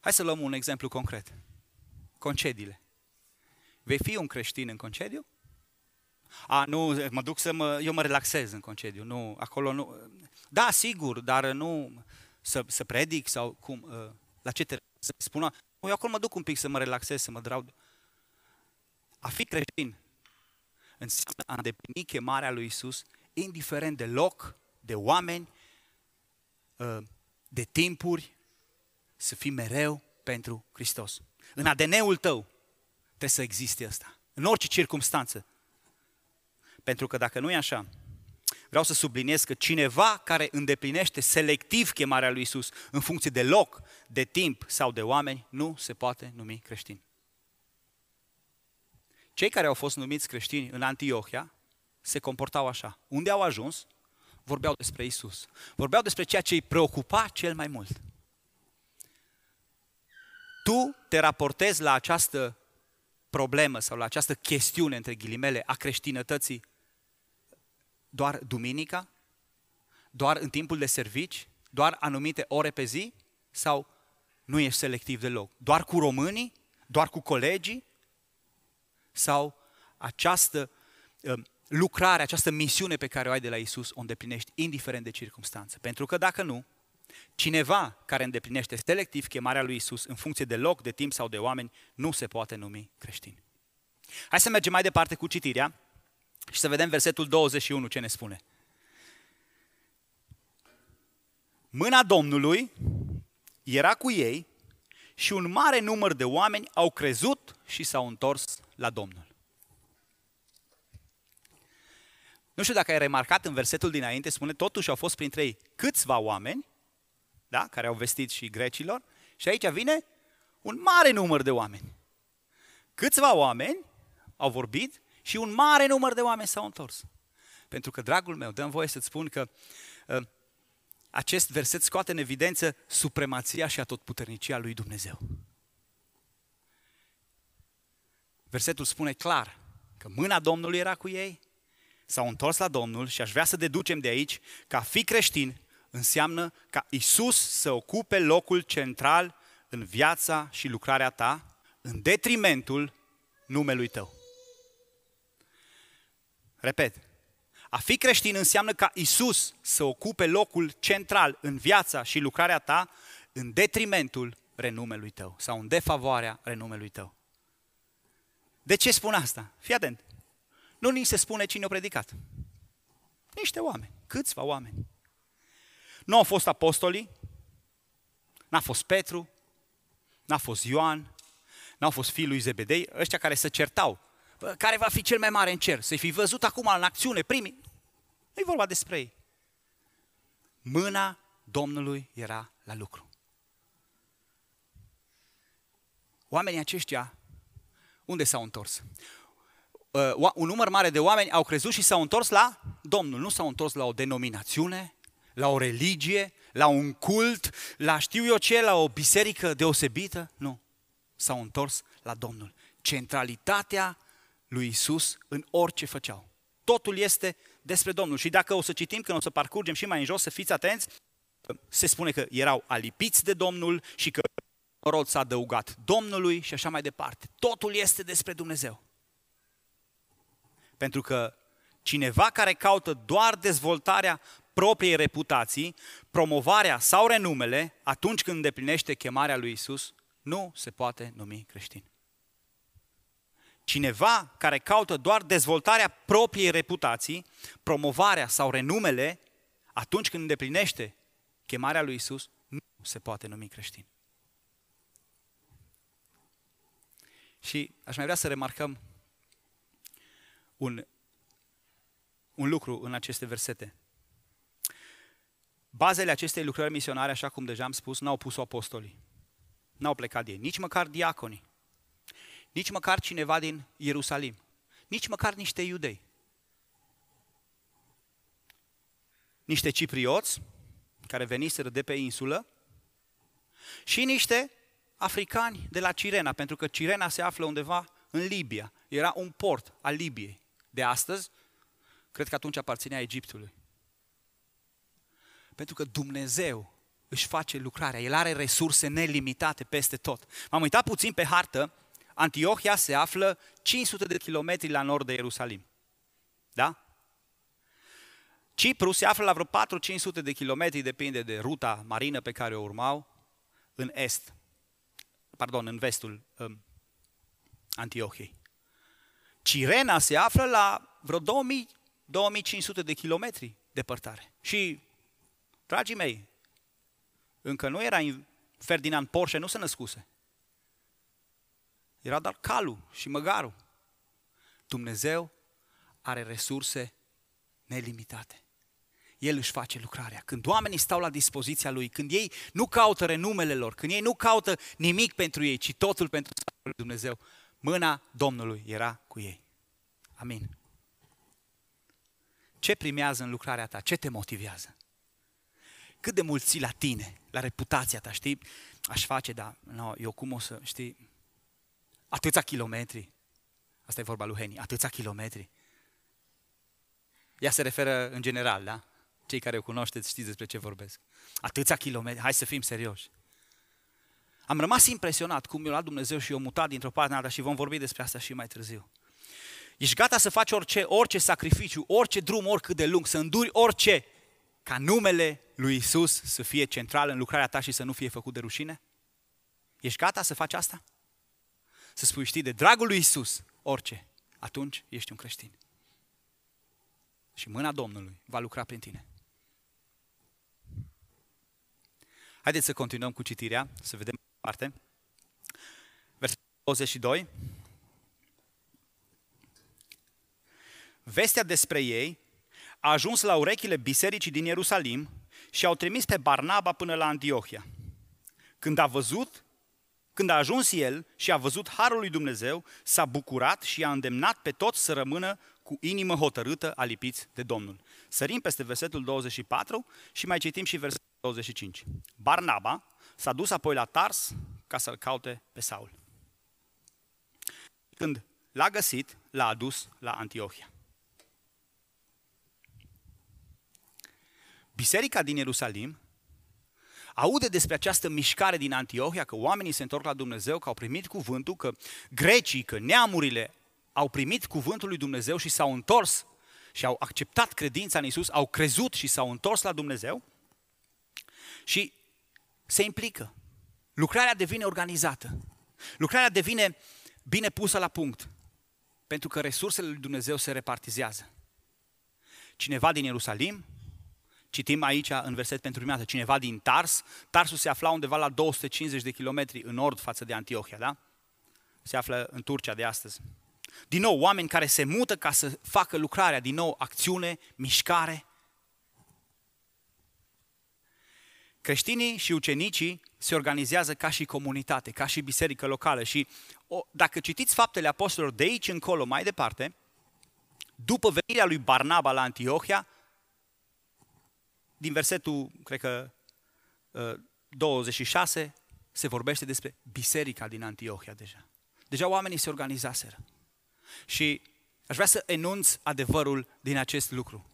Hai să luăm un exemplu concret. Concediile. Vei fi un creștin în concediu? A, nu, mă duc să mă, eu mă relaxez în concediu, nu, acolo nu. Da, sigur, dar nu să, să predic sau cum, ă, la ce te să spună, eu acolo mă duc un pic să mă relaxez, să mă drau. A fi creștin înseamnă a îndeplini chemarea lui Isus, indiferent de loc, de oameni, ă, de timpuri, să fii mereu pentru Hristos. În ADN-ul tău trebuie să existe asta, în orice circunstanță. Pentru că dacă nu e așa, vreau să subliniez că cineva care îndeplinește selectiv chemarea lui Isus în funcție de loc, de timp sau de oameni, nu se poate numi creștin. Cei care au fost numiți creștini în Antiohia se comportau așa. Unde au ajuns, vorbeau despre Isus. Vorbeau despre ceea ce îi preocupa cel mai mult. tu te raportezi la această problemă sau la această chestiune, între ghilimele, a creștinătății doar duminica? Doar în timpul de servici? Doar anumite ore pe zi? Sau nu ești selectiv deloc? Doar cu românii? Doar cu colegii? Sau această uh, lucrare, această misiune pe care o ai de la Isus o îndeplinești indiferent de circunstanță. Pentru că dacă nu, cineva care îndeplinește selectiv chemarea lui Isus în funcție de loc, de timp sau de oameni, nu se poate numi creștin. Hai să mergem mai departe cu citirea și să vedem versetul 21 ce ne spune. Mâna Domnului era cu ei și un mare număr de oameni au crezut și s-au întors la Domnul. Nu știu dacă ai remarcat în versetul dinainte, spune, totuși au fost printre ei câțiva oameni, da, care au vestit și grecilor, și aici vine un mare număr de oameni. Câțiva oameni au vorbit și un mare număr de oameni s-au întors. Pentru că, dragul meu, dăm voie să-ți spun că uh, acest verset scoate în evidență supremația și atotputernicia lui Dumnezeu. Versetul spune clar că mâna Domnului era cu ei, s-au întors la Domnul și aș vrea să deducem de aici că a fi creștin înseamnă ca Isus să ocupe locul central în viața și lucrarea ta, în detrimentul numelui tău. Repet, a fi creștin înseamnă ca Isus să ocupe locul central în viața și lucrarea ta, în detrimentul renumelui tău sau în defavoarea renumelui tău. De ce spun asta? Fii atent. Nu ni se spune cine a predicat. Niște oameni, câțiva oameni. Nu au fost apostolii, n-a fost Petru, n-a fost Ioan, n-au fost fiul lui Zebedei, ăștia care se certau. Bă, care va fi cel mai mare în cer? Să-i fi văzut acum în acțiune, primii. Nu e vorba despre ei. Mâna Domnului era la lucru. Oamenii aceștia, unde s-au întors? Uh, un număr mare de oameni au crezut și s-au întors la Domnul. Nu s-au întors la o denominațiune, la o religie, la un cult, la știu eu ce, la o biserică deosebită. Nu. S-au întors la Domnul. Centralitatea lui Isus în orice făceau. Totul este despre Domnul. Și dacă o să citim, când o să parcurgem și mai în jos, să fiți atenți, se spune că erau alipiți de Domnul și că rod s-a adăugat Domnului și așa mai departe. Totul este despre Dumnezeu. Pentru că cineva care caută doar dezvoltarea propriei reputații, promovarea sau renumele, atunci când îndeplinește chemarea lui Isus, nu se poate numi creștin. Cineva care caută doar dezvoltarea propriei reputații, promovarea sau renumele, atunci când îndeplinește chemarea lui Isus, nu se poate numi creștin. Și aș mai vrea să remarcăm un, un lucru în aceste versete. Bazele acestei lucrări misionare, așa cum deja am spus, n-au pus apostolii. N-au plecat ei, nici măcar diaconii, nici măcar cineva din Ierusalim, nici măcar niște iudei. Niște ciprioți care veniseră de pe insulă și niște africani de la Cirena, pentru că Cirena se află undeva în Libia. Era un port al Libiei. De astăzi, cred că atunci aparținea Egiptului. Pentru că Dumnezeu își face lucrarea, El are resurse nelimitate peste tot. M-am uitat puțin pe hartă, Antiohia se află 500 de kilometri la nord de Ierusalim. Da? Cipru se află la vreo 4-500 de kilometri, depinde de ruta marină pe care o urmau, în est, pardon, în vestul um, Antiohiei. Cirena se află la vreo 2000, 2500 de kilometri departare. Și, dragii mei, încă nu era Ferdinand Porsche, nu se născuse. Era doar calul și măgarul. Dumnezeu are resurse nelimitate. El își face lucrarea. Când oamenii stau la dispoziția Lui, când ei nu caută renumele lor, când ei nu caută nimic pentru ei, ci totul pentru Dumnezeu, mâna Domnului era cu ei. Amin. Ce primează în lucrarea ta? Ce te motivează? Cât de mult ții la tine, la reputația ta, știi? Aș face, dar no, eu cum o să, știi, atâția kilometri. Asta e vorba lui Heni, atâția kilometri. Ea se referă în general, da? Cei care o cunoașteți știți despre ce vorbesc. Atâția kilometri, hai să fim serioși. Am rămas impresionat cum mi-a luat Dumnezeu și eu mutat dintr-o parte în alta și vom vorbi despre asta și mai târziu. Ești gata să faci orice, orice sacrificiu, orice drum, oricât de lung, să înduri orice, ca numele lui Isus să fie central în lucrarea ta și să nu fie făcut de rușine? Ești gata să faci asta? Să spui, știi, de dragul lui Isus, orice, atunci ești un creștin. Și mâna Domnului va lucra prin tine. Haideți să continuăm cu citirea, să vedem parte. Versetul 22. Vestea despre ei a ajuns la urechile bisericii din Ierusalim și au trimis pe Barnaba până la Antiohia. Când a văzut, când a ajuns el și a văzut harul lui Dumnezeu, s-a bucurat și a îndemnat pe toți să rămână cu inimă hotărâtă alipiți de Domnul. Sărim peste versetul 24 și mai citim și versetul 25. Barnaba s-a dus apoi la Tars ca să-l caute pe Saul. Când l-a găsit, l-a adus la Antiohia. Biserica din Ierusalim aude despre această mișcare din Antiohia, că oamenii se întorc la Dumnezeu, că au primit cuvântul, că grecii, că neamurile au primit cuvântul lui Dumnezeu și s-au întors și au acceptat credința în Isus, au crezut și s-au întors la Dumnezeu și se implică. Lucrarea devine organizată. Lucrarea devine bine pusă la punct. Pentru că resursele lui Dumnezeu se repartizează. Cineva din Ierusalim, citim aici în verset pentru prima dată, cineva din Tars, Tarsul se afla undeva la 250 de kilometri în nord față de Antiohia, da? Se află în Turcia de astăzi. Din nou, oameni care se mută ca să facă lucrarea, din nou, acțiune, mișcare. Creștinii și ucenicii se organizează ca și comunitate, ca și biserică locală și o, dacă citiți faptele apostolilor de aici încolo, mai departe, după venirea lui Barnaba la Antiohia, din versetul, cred că, 26, ă, se vorbește despre biserica din Antiohia deja. Deja oamenii se organizaseră. Și aș vrea să enunț adevărul din acest lucru.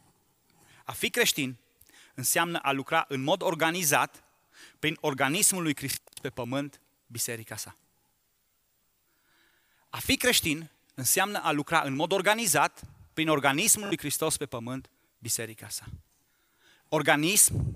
A fi creștin înseamnă a lucra în mod organizat prin organismul lui Hristos pe pământ, biserica sa. A fi creștin înseamnă a lucra în mod organizat prin organismul lui Hristos pe pământ, biserica sa. Organism,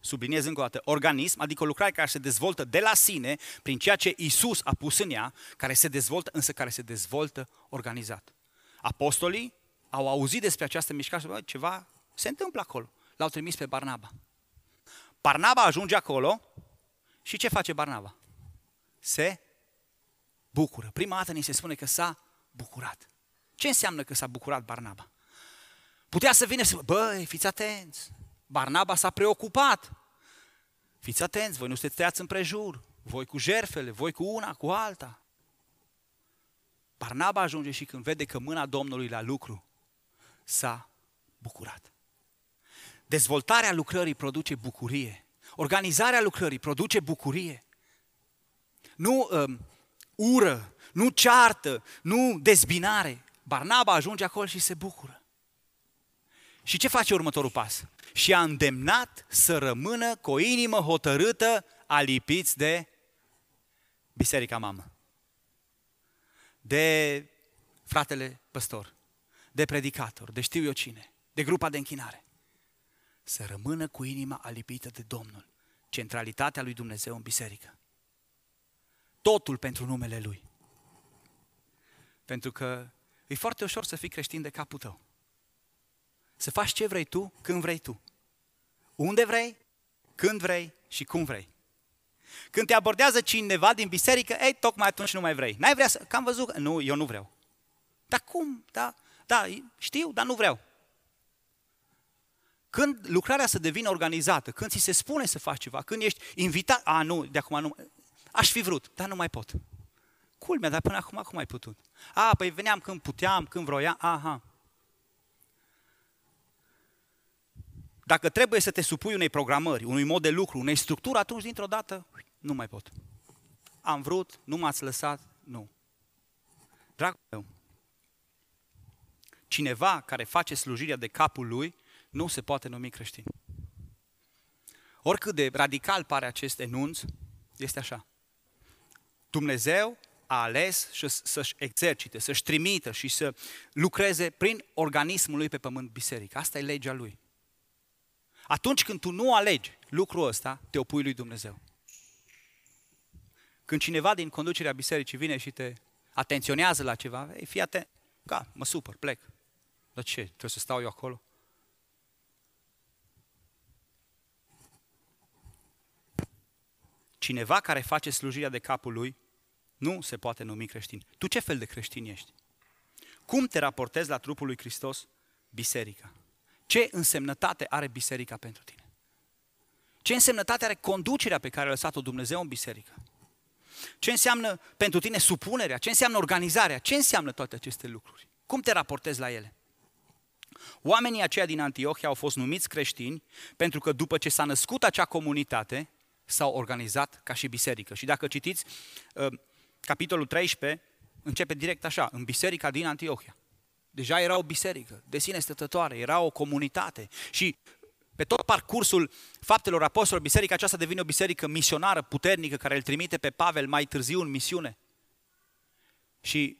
subliniez încă o dată, organism, adică o lucrare care se dezvoltă de la sine prin ceea ce Isus a pus în ea, care se dezvoltă, însă care se dezvoltă organizat. Apostolii au auzit despre această mișcare și ceva se întâmplă acolo. L-au trimis pe Barnaba. Barnaba ajunge acolo și ce face Barnaba? Se bucură. Prima dată ni se spune că s-a bucurat. Ce înseamnă că s-a bucurat Barnaba? Putea să vină să băi, fiți atenți, Barnaba s-a preocupat. Fiți atenți, voi nu sunteți tăiați împrejur, voi cu jerfele, voi cu una, cu alta. Barnaba ajunge și când vede că mâna Domnului la lucru, s-a bucurat. Dezvoltarea lucrării produce bucurie. Organizarea lucrării produce bucurie. Nu um, ură, nu ceartă, nu dezbinare. Barnaba ajunge acolo și se bucură. Și ce face următorul pas? Și a îndemnat să rămână cu o inimă hotărâtă alipiți de biserica mamă. De fratele păstor, de predicator, de știu eu cine, de grupa de închinare să rămână cu inima alipită de Domnul, centralitatea lui Dumnezeu în biserică. Totul pentru numele Lui. Pentru că e foarte ușor să fii creștin de capul tău. Să faci ce vrei tu, când vrei tu. Unde vrei, când vrei și cum vrei. Când te abordează cineva din biserică, ei, tocmai atunci nu mai vrei. N-ai vrea să... Că am văzut... Nu, eu nu vreau. Dar cum? Da, da, știu, dar nu vreau. Când lucrarea să devină organizată, când ți se spune să faci ceva, când ești invitat, a, nu, de acum nu, aș fi vrut, dar nu mai pot. Culmea, dar până acum cum ai putut? A, păi veneam când puteam, când vroiam, aha. Dacă trebuie să te supui unei programări, unui mod de lucru, unei structuri, atunci dintr-o dată nu mai pot. Am vrut, nu m-ați lăsat, nu. Dragul meu, cineva care face slujirea de capul lui nu se poate numi creștin. Oricât de radical pare acest enunț, este așa. Dumnezeu a ales să-și exercite, să-și trimită și să lucreze prin organismul lui pe pământ biserică. Asta e legea lui. Atunci când tu nu alegi lucrul ăsta, te opui lui Dumnezeu. Când cineva din conducerea bisericii vine și te atenționează la ceva, ei, fii atent, ca, mă supăr, plec. Dar ce, trebuie să stau eu acolo? Cineva care face slujirea de capul lui nu se poate numi creștin. Tu ce fel de creștin ești? Cum te raportezi la trupul lui Hristos? Biserica. Ce însemnătate are biserica pentru tine? Ce însemnătate are conducerea pe care a lăsat-o Dumnezeu în biserică? Ce înseamnă pentru tine supunerea? Ce înseamnă organizarea? Ce înseamnă toate aceste lucruri? Cum te raportezi la ele? Oamenii aceia din Antiohia au fost numiți creștini pentru că după ce s-a născut acea comunitate, s-au organizat ca și biserică. Și dacă citiți uh, capitolul 13, începe direct așa, în biserica din Antiohia. Deja era o biserică de sine stătătoare, era o comunitate și pe tot parcursul faptelor apostolilor, biserica aceasta devine o biserică misionară puternică care îl trimite pe Pavel mai târziu în misiune. Și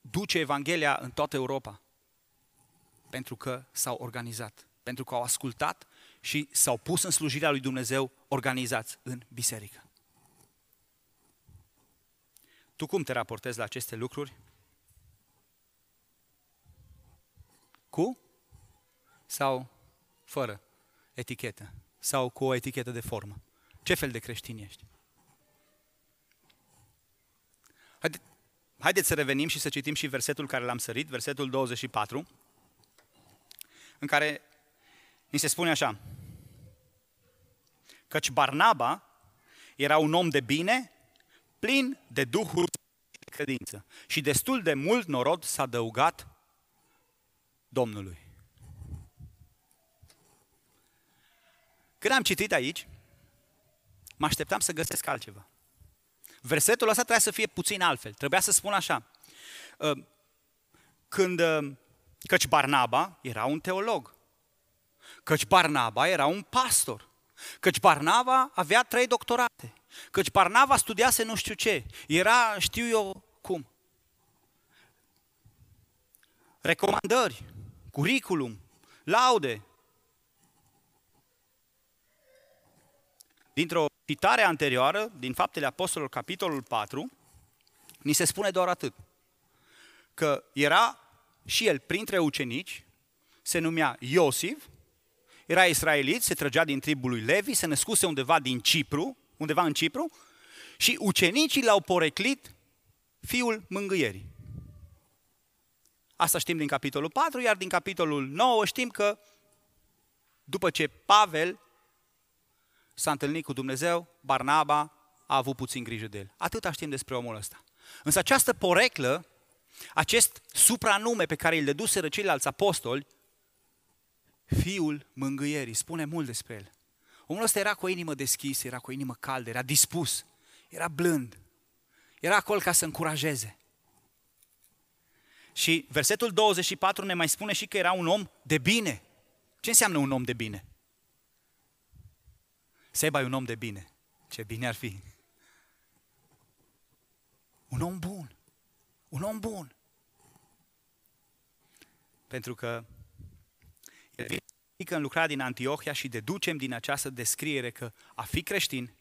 duce Evanghelia în toată Europa. Pentru că s-au organizat, pentru că au ascultat și s-au pus în slujirea lui Dumnezeu organizați în biserică. Tu cum te raportezi la aceste lucruri? Cu sau fără etichetă? Sau cu o etichetă de formă? Ce fel de creștin ești? Haide, haideți să revenim și să citim și versetul care l-am sărit, versetul 24, în care ni se spune așa, căci Barnaba era un om de bine, plin de Duhul de credință. Și destul de mult norod s-a adăugat Domnului. Când am citit aici, mă așteptam să găsesc altceva. Versetul ăsta trebuia să fie puțin altfel. Trebuia să spun așa. Ă, când, ă, căci Barnaba era un teolog. Căci Barnaba era un pastor. Căci Barnaba avea trei doctorate. Căci Barnaba studiase nu știu ce. Era, știu eu cum. Recomandări, curriculum, laude. Dintr-o citare anterioară, din Faptele Apostolilor, capitolul 4, ni se spune doar atât. Că era și el printre ucenici, se numea Iosif, era israelit, se trăgea din tribul lui Levi, se născuse undeva din Cipru, undeva în Cipru, și ucenicii l-au poreclit fiul mângâierii. Asta știm din capitolul 4, iar din capitolul 9 știm că după ce Pavel s-a întâlnit cu Dumnezeu, Barnaba a avut puțin grijă de el. Atâta știm despre omul ăsta. Însă această poreclă, acest supranume pe care îl deduseră ceilalți apostoli, Fiul mângâierii, spune mult despre el. Omul ăsta era cu o inimă deschisă, era cu o inimă caldă, era dispus, era blând, era acolo ca să încurajeze. Și versetul 24 ne mai spune și că era un om de bine. Ce înseamnă un om de bine? Seba e un om de bine. Ce bine ar fi. Un om bun. Un om bun. Pentru că în lucrarea din Antiohia și deducem din această descriere că a fi creștin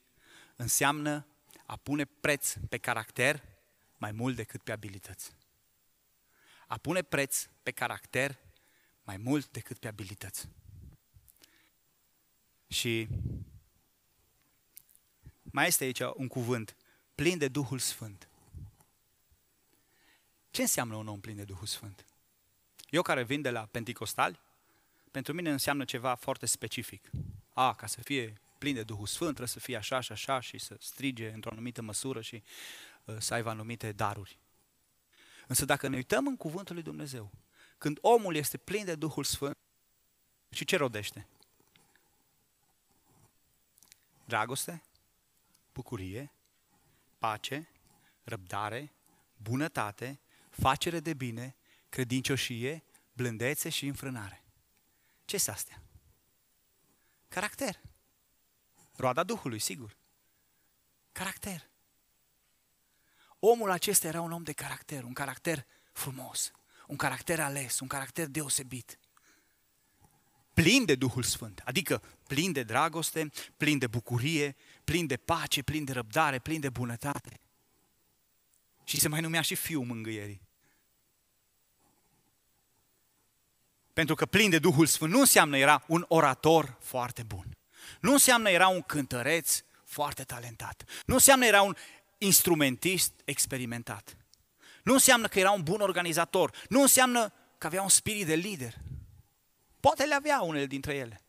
înseamnă a pune preț pe caracter mai mult decât pe abilități. A pune preț pe caracter mai mult decât pe abilități. Și mai este aici un cuvânt, plin de Duhul Sfânt. Ce înseamnă un om plin de Duhul Sfânt? Eu care vin de la Pentecostali, pentru mine înseamnă ceva foarte specific. A, ca să fie plin de Duhul Sfânt, trebuie să fie așa și așa și să strige într-o anumită măsură și uh, să aibă anumite daruri. Însă dacă ne uităm în cuvântul lui Dumnezeu, când omul este plin de Duhul Sfânt, Și ce rodește? Dragoste, bucurie, pace, răbdare, bunătate, facere de bine, credincioșie, blândețe și înfrânare. Ce sunt astea? Caracter. Roada Duhului, sigur. Caracter. Omul acesta era un om de caracter, un caracter frumos, un caracter ales, un caracter deosebit. Plin de Duhul Sfânt, adică plin de dragoste, plin de bucurie, plin de pace, plin de răbdare, plin de bunătate. Și se mai numea și Fiul Mângâierii. Pentru că plin de Duhul Sfânt nu înseamnă era un orator foarte bun. Nu înseamnă era un cântăreț foarte talentat. Nu înseamnă era un instrumentist experimentat. Nu înseamnă că era un bun organizator. Nu înseamnă că avea un spirit de lider. Poate le avea unele dintre ele.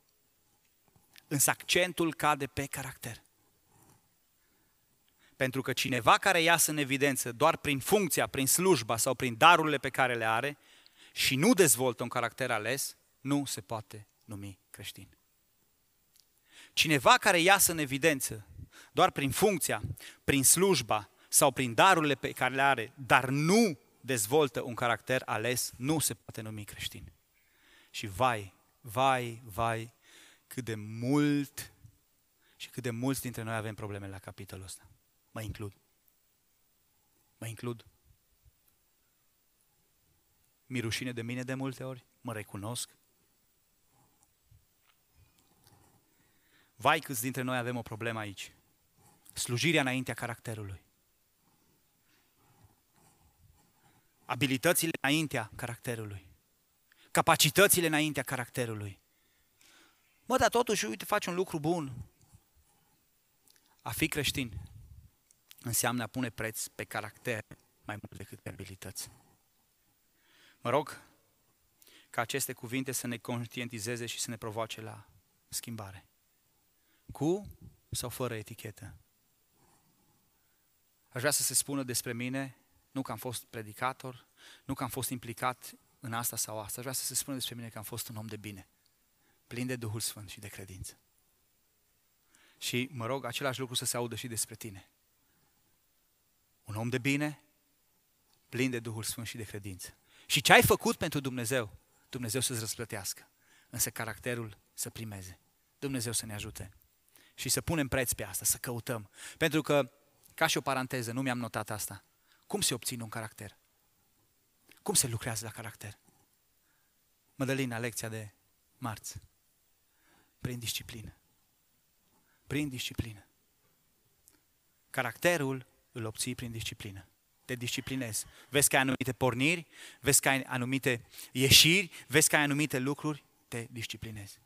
Însă accentul cade pe caracter. Pentru că cineva care iasă în evidență doar prin funcția, prin slujba sau prin darurile pe care le are și nu dezvoltă un caracter ales, nu se poate numi creștin. Cineva care iasă în evidență doar prin funcția, prin slujba sau prin darurile pe care le are, dar nu dezvoltă un caracter ales, nu se poate numi creștin. Și vai, vai, vai, cât de mult și cât de mulți dintre noi avem probleme la capitolul ăsta. Mă includ. Mă includ. Mi rușine de mine de multe ori, mă recunosc. Vai câți dintre noi avem o problemă aici. Slujirea înaintea caracterului. Abilitățile înaintea caracterului. Capacitățile înaintea caracterului. Mă, dar totuși, uite, faci un lucru bun. A fi creștin înseamnă a pune preț pe caracter mai mult decât pe abilități. Mă rog ca aceste cuvinte să ne conștientizeze și să ne provoace la schimbare. Cu sau fără etichetă. Aș vrea să se spună despre mine, nu că am fost predicator, nu că am fost implicat în asta sau asta. Aș vrea să se spună despre mine că am fost un om de bine, plin de Duhul Sfânt și de credință. Și mă rog același lucru să se audă și despre tine. Un om de bine, plin de Duhul Sfânt și de credință. Și ce ai făcut pentru Dumnezeu, Dumnezeu să-ți răsplătească. Însă caracterul să primeze. Dumnezeu să ne ajute. Și să punem preț pe asta, să căutăm. Pentru că, ca și o paranteză, nu mi-am notat asta. Cum se obține un caracter? Cum se lucrează la caracter? Mădălina, lecția de marți. Prin disciplină. Prin disciplină. Caracterul îl obții prin disciplină. Te disciplinezi. Vezi că ai anumite porniri, vezi că ai anumite ieșiri, vezi că ai anumite lucruri, te disciplinezi.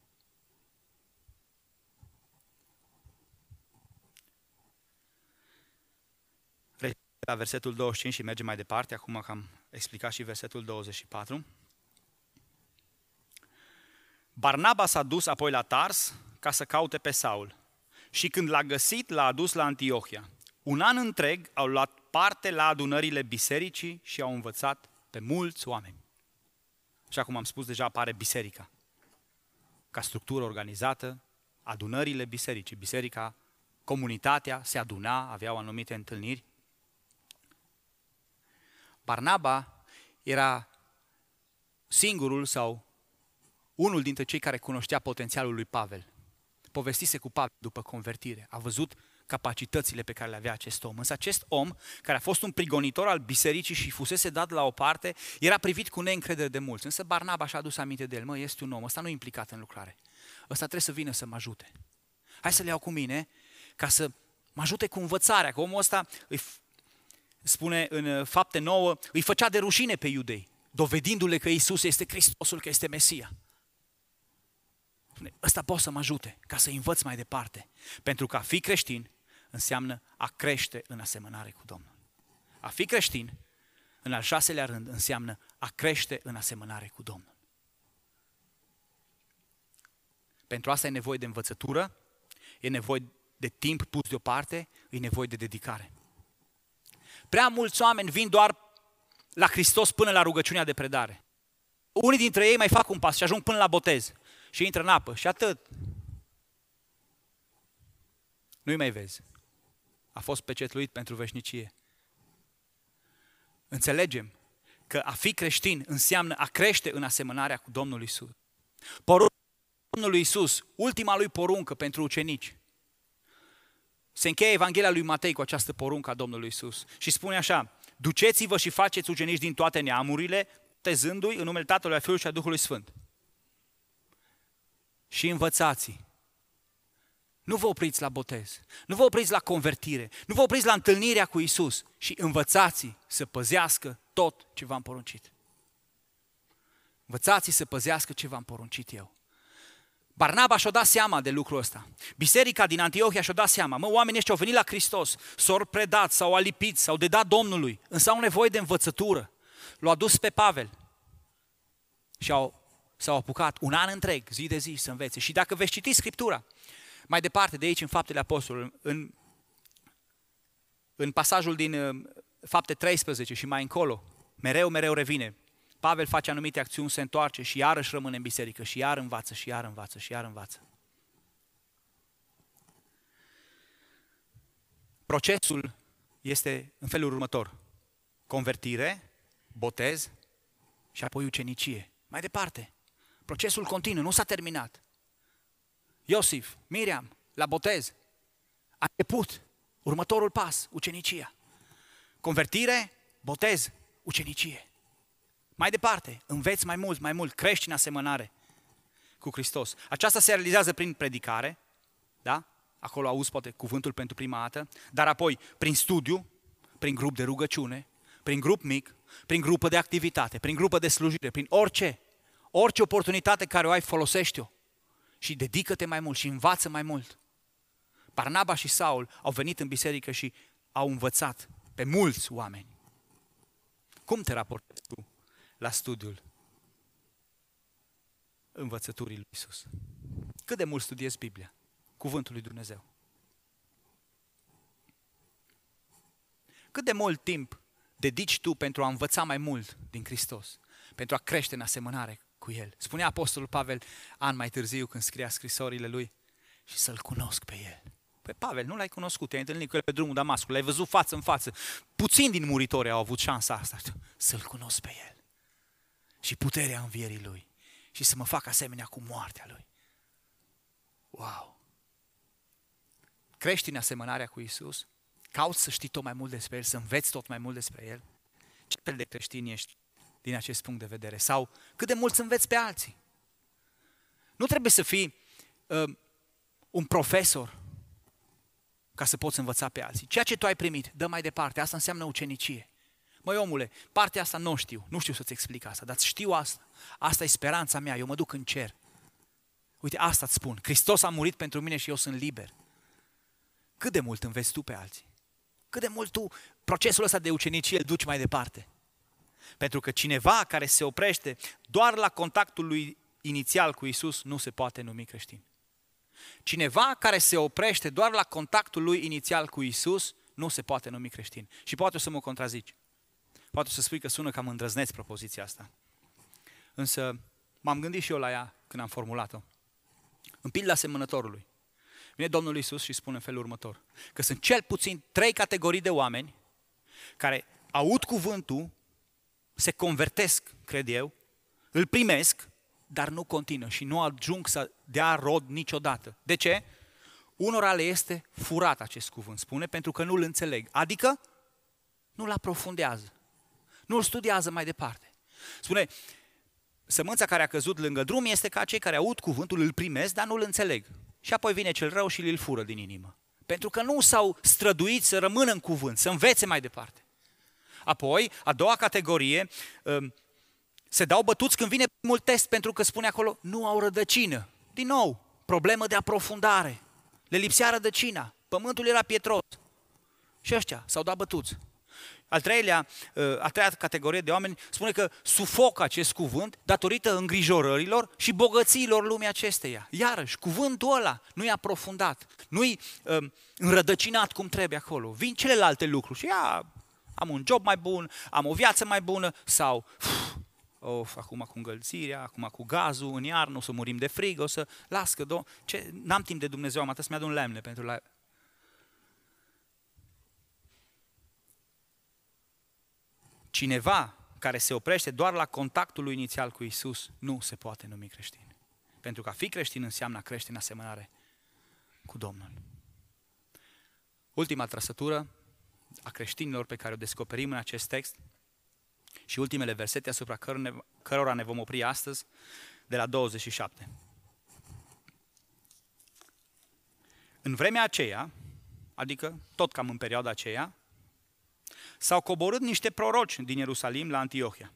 La versetul 25 și mergem mai departe, acum că am explicat și versetul 24. Barnaba s-a dus apoi la Tars ca să caute pe Saul și când l-a găsit, l-a adus la Antiohia. Un an întreg au luat parte la adunările bisericii și au învățat pe mulți oameni. Așa cum am spus, deja apare biserica. Ca structură organizată, adunările bisericii. Biserica, comunitatea se aduna, aveau anumite întâlniri. Barnaba era singurul sau unul dintre cei care cunoștea potențialul lui Pavel. Povestise cu Pavel după convertire. A văzut capacitățile pe care le avea acest om. Însă acest om, care a fost un prigonitor al bisericii și fusese dat la o parte, era privit cu neîncredere de mulți. Însă Barnaba și-a adus aminte de el. Mă, este un om, ăsta nu e implicat în lucrare. Ăsta trebuie să vină să mă ajute. Hai să le iau cu mine ca să mă ajute cu învățarea, că omul ăsta îi spune în uh, fapte nouă, îi făcea de rușine pe iudei, dovedindu-le că Isus este Hristosul, că este Mesia. Spune, ăsta poate să mă ajute ca să învăț mai departe. Pentru că a fi creștin înseamnă a crește în asemănare cu Domnul. A fi creștin, în al șaselea rând, înseamnă a crește în asemănare cu Domnul. Pentru asta e nevoie de învățătură, e nevoie de timp pus deoparte, e nevoie de dedicare. Prea mulți oameni vin doar la Hristos până la rugăciunea de predare. Unii dintre ei mai fac un pas și ajung până la botez. și intră în apă și atât. Nu-i mai vezi. A fost pecetluit pentru veșnicie. Înțelegem că a fi creștin înseamnă a crește în asemănarea cu Domnul Isus. Porunca Domnului Isus, ultima lui poruncă pentru ucenici. Se încheie Evanghelia lui Matei cu această poruncă a Domnului Isus și spune așa, duceți-vă și faceți ucenici din toate neamurile, tezându-i în numele Tatălui, a Fiului și a Duhului Sfânt. Și învățați nu vă opriți la botez, nu vă opriți la convertire, nu vă opriți la întâlnirea cu Isus și învățați să păzească tot ce v-am poruncit. Învățați să păzească ce v-am poruncit eu. Barnaba și-a dat seama de lucrul ăsta. Biserica din Antiohia și-a dat seama. Mă, oamenii ăștia au venit la Hristos, s-au predat, s-au alipit, s-au dedat Domnului, însă au nevoie de învățătură. L-au adus pe Pavel și au, s-au apucat un an întreg, zi de zi, să învețe. Și dacă veți citi Scriptura, mai departe, de aici, în Faptele Apostolului, în, în pasajul din uh, Fapte 13 și mai încolo, mereu, mereu revine. Pavel face anumite acțiuni, se întoarce și iarăși rămâne în biserică și iar învață și iar învață și iar învață. Procesul este în felul următor. Convertire, botez și apoi ucenicie. Mai departe. Procesul continuă, nu s-a terminat. Iosif, Miriam, la botez. A început următorul pas, ucenicia. Convertire, botez, ucenicie. Mai departe, înveți mai mult, mai mult, crești în asemănare cu Hristos. Aceasta se realizează prin predicare, da? Acolo auzi poate cuvântul pentru prima dată, dar apoi prin studiu, prin grup de rugăciune, prin grup mic, prin grupă de activitate, prin grupă de slujire, prin orice, orice oportunitate care o ai, folosește-o și dedică-te mai mult și învață mai mult. Barnaba și Saul au venit în biserică și au învățat pe mulți oameni. Cum te raportezi tu la studiul învățăturii lui Isus? Cât de mult studiezi Biblia, cuvântul lui Dumnezeu? Cât de mult timp dedici tu pentru a învăța mai mult din Hristos, pentru a crește în asemănare cu El. Spunea Apostolul Pavel an mai târziu când scria scrisorile lui și să-L cunosc pe El. Pe Pavel, nu l-ai cunoscut, te-ai întâlnit cu el pe drumul Damascului, l-ai văzut față în față. Puțin din muritori au avut șansa asta, să-L cunosc pe El. Și puterea învierii Lui. Și să mă fac asemenea cu moartea Lui. Wow! Crești în asemănarea cu Isus? Cauți să știi tot mai mult despre El, să înveți tot mai mult despre El? Ce fel de creștin ești? din acest punct de vedere. Sau cât de mult să înveți pe alții. Nu trebuie să fii uh, un profesor ca să poți învăța pe alții. Ceea ce tu ai primit, dă mai departe. Asta înseamnă ucenicie. Măi omule, partea asta nu știu, nu știu să-ți explic asta, dar știu asta. Asta e speranța mea, eu mă duc în cer. Uite, asta îți spun. Hristos a murit pentru mine și eu sunt liber. Cât de mult înveți tu pe alții? Cât de mult tu procesul ăsta de ucenicie îl duci mai departe? Pentru că cineva care se oprește doar la contactul lui inițial cu Isus nu se poate numi creștin. Cineva care se oprește doar la contactul lui inițial cu Isus nu se poate numi creștin. Și poate să mă contrazici. Poate să spui că sună cam îndrăzneț propoziția asta. Însă m-am gândit și eu la ea când am formulat-o. În pilda semănătorului. Vine Domnul Isus și spune în felul următor. Că sunt cel puțin trei categorii de oameni care aud cuvântul se convertesc, cred eu, îl primesc, dar nu continuă și nu ajung să dea rod niciodată. De ce? Unora le este furat acest cuvânt, spune, pentru că nu-l înțeleg. Adică nu-l aprofundează, nu-l studiază mai departe. Spune, sămânța care a căzut lângă drum este ca cei care aud cuvântul, îl primesc, dar nu-l înțeleg. Și apoi vine cel rău și îl fură din inimă. Pentru că nu s-au străduit să rămână în cuvânt, să învețe mai departe. Apoi, a doua categorie, um, se dau bătuți când vine mult test pentru că spune acolo, nu au rădăcină. Din nou, problemă de aprofundare. Le lipsea rădăcina. Pământul era pietros. Și ăștia s-au dat bătuți. Al treilea, uh, a treia categorie de oameni spune că sufocă acest cuvânt datorită îngrijorărilor și bogățiilor lumii acesteia. Iarăși, cuvântul ăla nu e aprofundat, nu e um, înrădăcinat cum trebuie acolo. Vin celelalte lucruri și ia am un job mai bun, am o viață mai bună sau uf, of, acum cu îngălțirea, acum cu gazul, în iarnă o să murim de frig, o să, las că, do- ce, n-am timp de Dumnezeu, am atât să-mi adun lemne pentru la... Cineva care se oprește doar la contactul lui inițial cu Isus nu se poate numi creștin. Pentru că a fi creștin înseamnă a crește în asemănare cu Domnul. Ultima trăsătură a creștinilor pe care o descoperim în acest text și ultimele versete asupra cărora ne vom opri astăzi, de la 27. În vremea aceea, adică tot cam în perioada aceea, s-au coborât niște proroci din Ierusalim la Antiohia.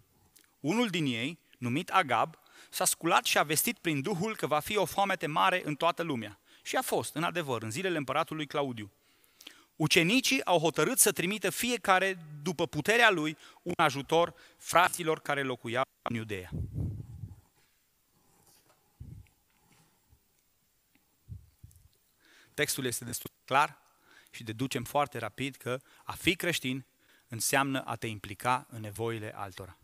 Unul din ei, numit Agab, s-a sculat și a vestit prin Duhul că va fi o foamete mare în toată lumea. Și a fost, în adevăr, în zilele împăratului Claudiu. Ucenicii au hotărât să trimită fiecare, după puterea lui, un ajutor fraților care locuiau în Iudeea. Textul este destul de clar și deducem foarte rapid că a fi creștin înseamnă a te implica în nevoile altora.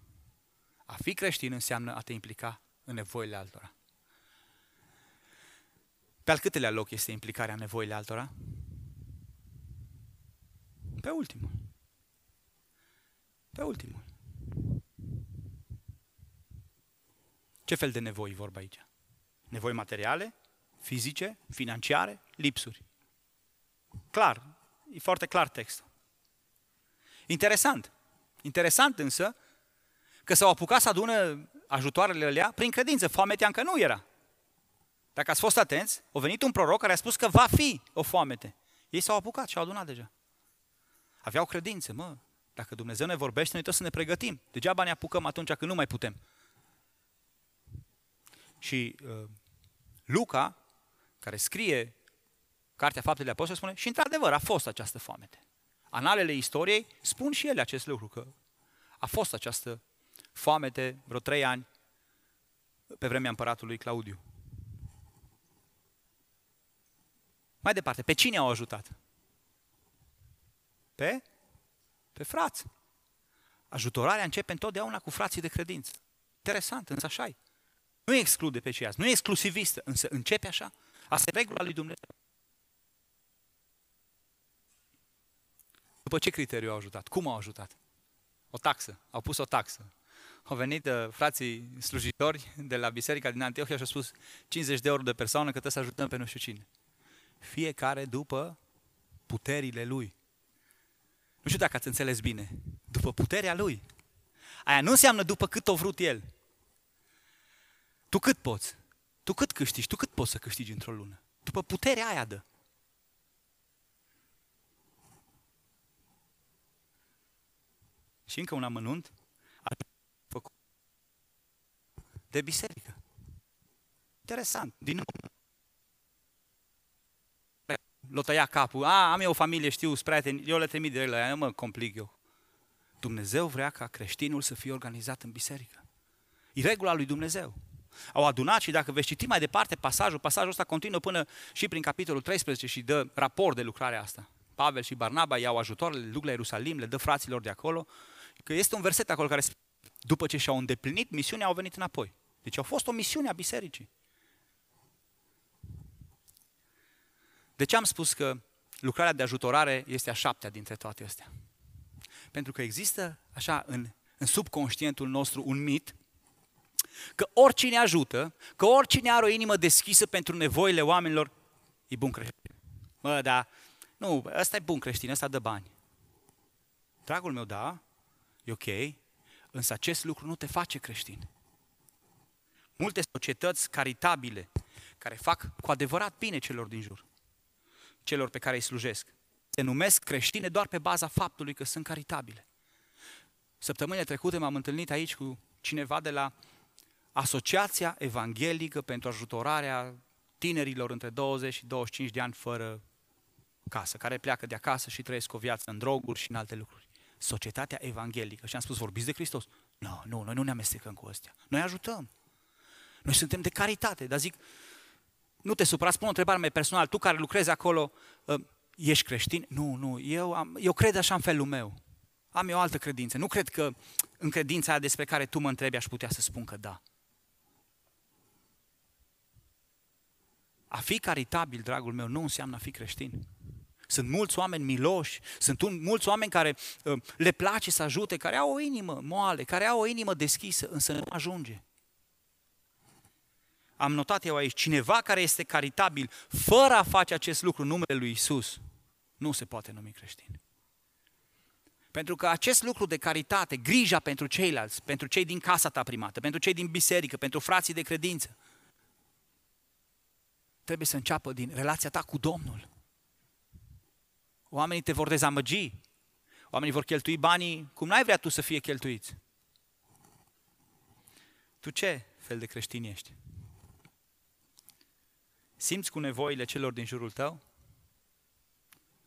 A fi creștin înseamnă a te implica în nevoile altora. Pe al câtelea loc este implicarea în nevoile altora? Pe ultimul. Pe ultimul. Ce fel de nevoi vorba aici? Nevoi materiale, fizice, financiare, lipsuri. Clar, e foarte clar textul. Interesant. Interesant însă că s-au apucat să adună ajutoarele alea prin credință. Foametea încă nu era. Dacă ați fost atenți, a venit un proroc care a spus că va fi o foamete. Ei s-au apucat și au adunat deja. Aveau credință, mă, dacă Dumnezeu ne vorbește, noi trebuie să ne pregătim. Degeaba ne apucăm atunci când nu mai putem. Și uh, Luca, care scrie Cartea Faptele Apostolului, spune, și într-adevăr a fost această foamete. Analele istoriei spun și ele acest lucru, că a fost această foamete vreo trei ani pe vremea împăratului Claudiu. Mai departe, pe cine au ajutat? Pe? Pe frați. Ajutorarea începe întotdeauna cu frații de credință. Interesant, însă așa -i. Nu exclude pe ceilalți, nu e exclusivistă, însă începe așa. Asta e regula lui Dumnezeu. După ce criteriu au ajutat? Cum au ajutat? O taxă. Au pus o taxă. Au venit uh, frații slujitori de la biserica din Antiohia și au spus 50 de euro de persoană că trebuie să ajutăm pe nu știu cine. Fiecare după puterile lui. Nu știu dacă ați înțeles bine. După puterea lui. Aia nu înseamnă după cât o vrut el. Tu cât poți? Tu cât câștigi? Tu cât poți să câștigi într-o lună? După puterea aia dă. Și încă un amănunt făcut de biserică. Interesant. Din nou. L-o tăia capul. A, am eu o familie, știu, prieteni, eu le trimit de la ea, nu mă complic eu. Dumnezeu vrea ca creștinul să fie organizat în biserică. E regula lui Dumnezeu. Au adunat și dacă veți citi mai departe pasajul, pasajul ăsta continuă până și prin capitolul 13 și dă raport de lucrarea asta. Pavel și Barnaba iau ajutoarele, le duc la Ierusalim, le dă fraților de acolo, că este un verset acolo care după ce și-au îndeplinit misiunea, au venit înapoi. Deci a fost o misiune a bisericii. De ce am spus că lucrarea de ajutorare este a șaptea dintre toate astea? Pentru că există, așa, în, în subconștientul nostru un mit că oricine ajută, că oricine are o inimă deschisă pentru nevoile oamenilor, e bun creștin. Mă, da, nu, ăsta e bun creștin, ăsta dă bani. Dragul meu, da, e ok, însă acest lucru nu te face creștin. Multe societăți caritabile, care fac cu adevărat bine celor din jur, celor pe care îi slujesc, se numesc creștine doar pe baza faptului că sunt caritabile. Săptămâna trecută m-am întâlnit aici cu cineva de la Asociația Evanghelică pentru ajutorarea tinerilor între 20 și 25 de ani fără casă, care pleacă de acasă și trăiesc o viață în droguri și în alte lucruri. Societatea Evanghelică. Și am spus, vorbiți de Hristos? Nu, nu, noi nu ne amestecăm cu astea. Noi ajutăm. Noi suntem de caritate, dar zic, nu te supra, spun o întrebare mai personală, tu care lucrezi acolo, ă, ești creștin? Nu, nu, eu, am, eu cred așa în felul meu. Am eu o altă credință. Nu cred că în credința aia despre care tu mă întrebi, aș putea să spun că da. A fi caritabil, dragul meu, nu înseamnă a fi creștin. Sunt mulți oameni miloși, sunt mulți oameni care uh, le place să ajute, care au o inimă moale, care au o inimă deschisă, însă nu ajunge. Am notat eu aici, cineva care este caritabil, fără a face acest lucru în numele lui Isus, nu se poate numi creștin. Pentru că acest lucru de caritate, grija pentru ceilalți, pentru cei din casa ta primată, pentru cei din biserică, pentru frații de credință, trebuie să înceapă din relația ta cu Domnul. Oamenii te vor dezamăgi, oamenii vor cheltui banii cum n-ai vrea tu să fie cheltuiți. Tu ce fel de creștin ești? Simți cu nevoile celor din jurul tău?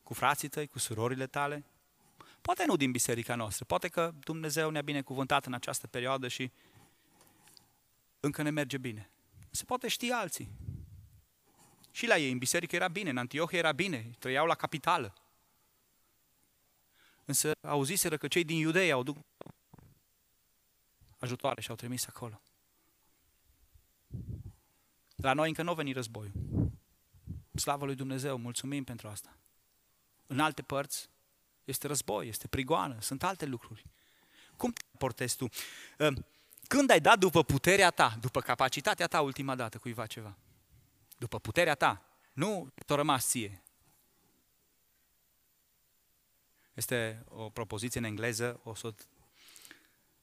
Cu frații tăi, cu surorile tale? Poate nu din biserica noastră, poate că Dumnezeu ne-a binecuvântat în această perioadă și încă ne merge bine. Se poate ști alții. Și la ei, în biserică era bine, în Antiohia era bine, trăiau la capitală. Însă auziseră că cei din Iudei au duc ajutoare și au trimis acolo. La noi încă nu a venit războiul. Slavă lui Dumnezeu, mulțumim pentru asta. În alte părți este război, este prigoană, sunt alte lucruri. Cum te portezi tu? Ă, când ai dat după puterea ta, după capacitatea ta ultima dată cuiva ceva? După puterea ta, nu te-a rămas ție. Este o propoziție în engleză, o să o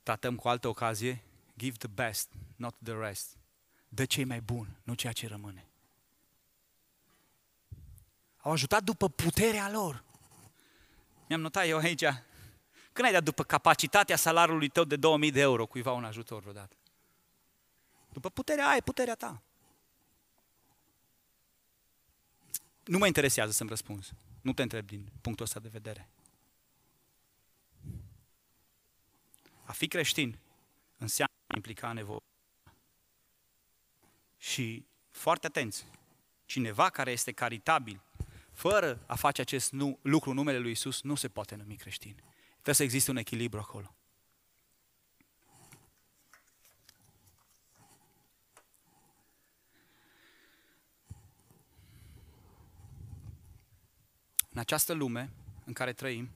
tratăm cu altă ocazie. Give the best, not the rest. Dă ce mai bun, nu ceea ce rămâne. Au ajutat după puterea lor. Mi-am notat eu aici, când ai dat după capacitatea salariului tău de 2000 de euro cuiva un ajutor vreodată? După puterea aia, puterea ta. Nu mă interesează să-mi răspunzi. Nu te întreb din punctul ăsta de vedere. A fi creștin înseamnă a implica nevoie. Și foarte atenți, cineva care este caritabil, fără a face acest nu, lucru în numele lui Isus, nu se poate numi creștin. Trebuie să existe un echilibru acolo. În această lume în care trăim,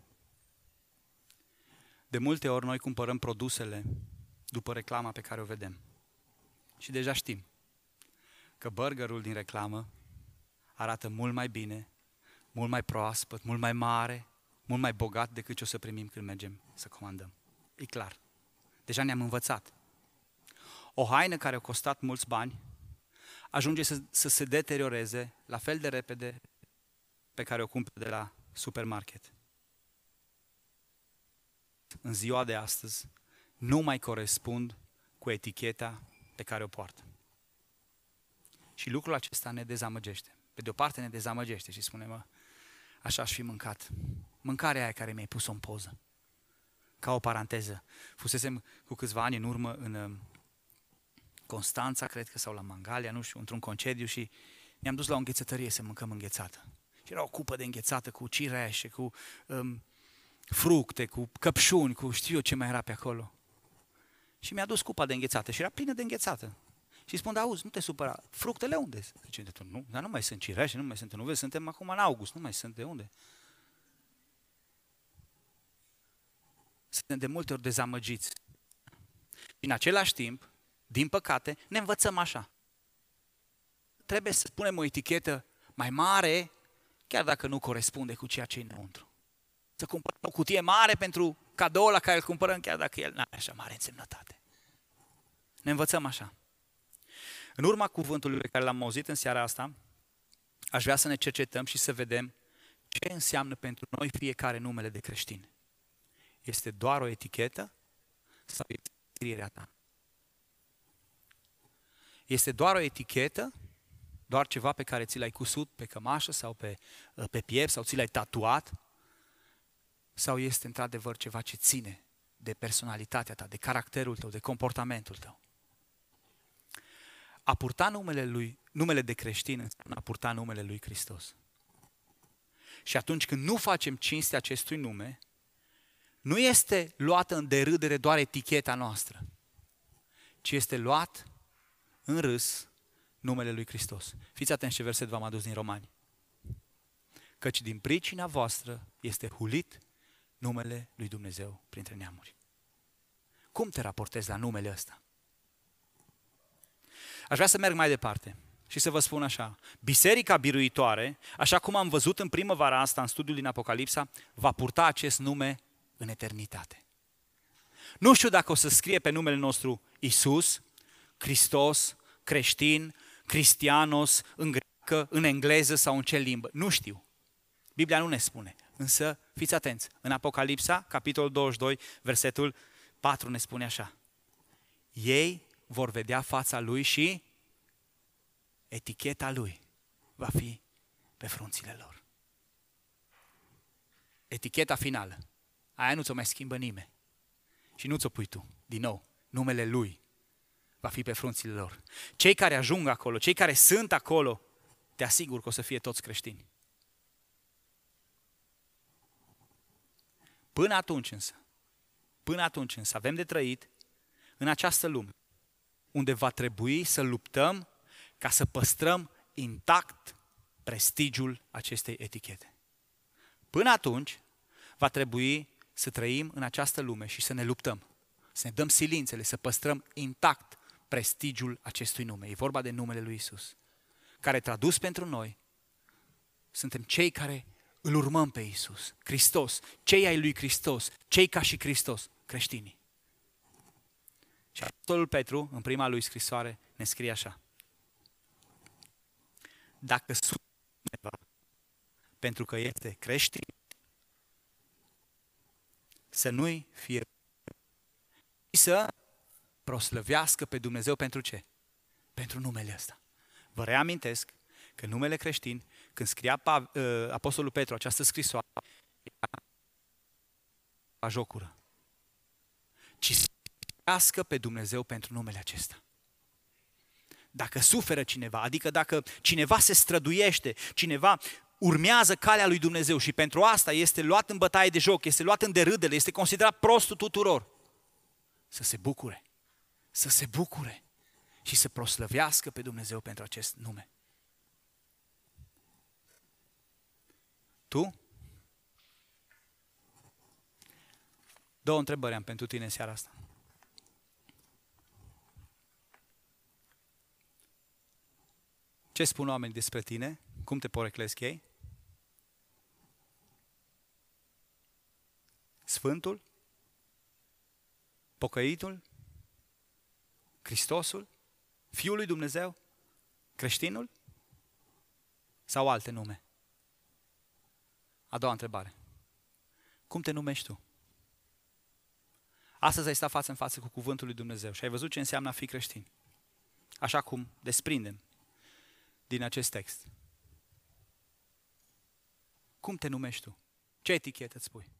de multe ori noi cumpărăm produsele după reclama pe care o vedem. Și deja știm că burgerul din reclamă arată mult mai bine, mult mai proaspăt, mult mai mare, mult mai bogat decât ce o să primim când mergem să comandăm. E clar. Deja ne-am învățat. O haină care a costat mulți bani ajunge să, să se deterioreze la fel de repede pe care o cumperi de la supermarket. În ziua de astăzi nu mai corespund cu eticheta pe care o poartă. Și lucrul acesta ne dezamăgește. Pe de o parte ne dezamăgește și spune, mă, așa aș fi mâncat. Mâncarea aia care mi-ai pus-o în poză. Ca o paranteză. Fusesem cu câțiva ani în urmă în um, Constanța, cred că, sau la Mangalia, nu știu, într-un concediu și ne-am dus la o înghețătărie să mâncăm înghețată. Și era o cupă de înghețată cu cireșe, cu um, fructe, cu căpșuni, cu știu eu ce mai era pe acolo. Și mi-a dus cupa de înghețată și era plină de înghețată. Și spun, da, auzi, nu te supăra, fructele unde? Zice, de nu, dar nu mai sunt cireșe, nu mai sunt, nu vezi, suntem acum în august, nu mai sunt de unde? Suntem de multe ori dezamăgiți. Și în același timp, din păcate, ne învățăm așa. Trebuie să punem o etichetă mai mare, chiar dacă nu corespunde cu ceea ce e înăuntru. Să cumpărăm o cutie mare pentru cadou la care îl cumpărăm, chiar dacă el nu are așa mare însemnătate. Ne învățăm așa. În urma cuvântului pe care l-am auzit în seara asta, aș vrea să ne cercetăm și să vedem ce înseamnă pentru noi fiecare numele de creștin. Este doar o etichetă sau este scrierea ta? Este doar o etichetă, doar ceva pe care ți l-ai cusut pe cămașă sau pe, pe piept sau ți l-ai tatuat? Sau este într-adevăr ceva ce ține de personalitatea ta, de caracterul tău, de comportamentul tău? A purta numele, lui, numele de creștin înseamnă a purta numele lui Hristos. Și atunci când nu facem cinste acestui nume, nu este luată în derâdere doar eticheta noastră, ci este luat în râs numele lui Hristos. Fiți atenți ce verset v-am adus din Romani. Căci din pricina voastră este hulit numele lui Dumnezeu printre neamuri. Cum te raportezi la numele ăsta? Aș vrea să merg mai departe și să vă spun așa. Biserica biruitoare, așa cum am văzut în primăvara asta în studiul din Apocalipsa, va purta acest nume în eternitate. Nu știu dacă o să scrie pe numele nostru Isus, Hristos, creștin, cristianos, în greacă, în engleză sau în ce limbă. Nu știu. Biblia nu ne spune. Însă, fiți atenți, în Apocalipsa, capitolul 22, versetul 4 ne spune așa. Ei vor vedea fața lui și eticheta lui va fi pe frunțile lor. Eticheta finală. Aia nu ți-o mai schimbă nimeni. Și nu ți-o pui tu. Din nou, numele lui va fi pe frunțile lor. Cei care ajung acolo, cei care sunt acolo, te asigur că o să fie toți creștini. Până atunci însă, până atunci însă avem de trăit în această lume, unde va trebui să luptăm ca să păstrăm intact prestigiul acestei etichete. Până atunci, va trebui să trăim în această lume și să ne luptăm, să ne dăm silințele, să păstrăm intact prestigiul acestui nume. E vorba de numele lui Isus, care tradus pentru noi, suntem cei care îl urmăm pe Isus, Hristos, cei ai lui Hristos, cei ca și Hristos, creștinii. Și Apostolul Petru, în prima lui scrisoare, ne scrie așa. Dacă sunt cineva pentru că este creștin, să nu-i fie și să proslăvească pe Dumnezeu pentru ce? Pentru numele ăsta. Vă reamintesc că numele creștin, când scria ă, Apostolul Petru această scrisoare, era a jocură. Ci să pe Dumnezeu pentru numele acesta. Dacă suferă cineva, adică dacă cineva se străduiește, cineva urmează calea lui Dumnezeu și pentru asta este luat în bătaie de joc, este luat în derâdele, este considerat prostul tuturor, să se bucure, să se bucure și să proslăvească pe Dumnezeu pentru acest nume. Tu? Două întrebări am pentru tine în seara asta. Ce spun oamenii despre tine? Cum te poreclesc ei? Sfântul? Pocăitul? Hristosul? Fiul lui Dumnezeu? Creștinul? Sau alte nume? A doua întrebare. Cum te numești tu? Astăzi ai stat față în față cu cuvântul lui Dumnezeu și ai văzut ce înseamnă a fi creștin. Așa cum desprindem din acest text. Cum te numești tu? Ce etichetă îți pui?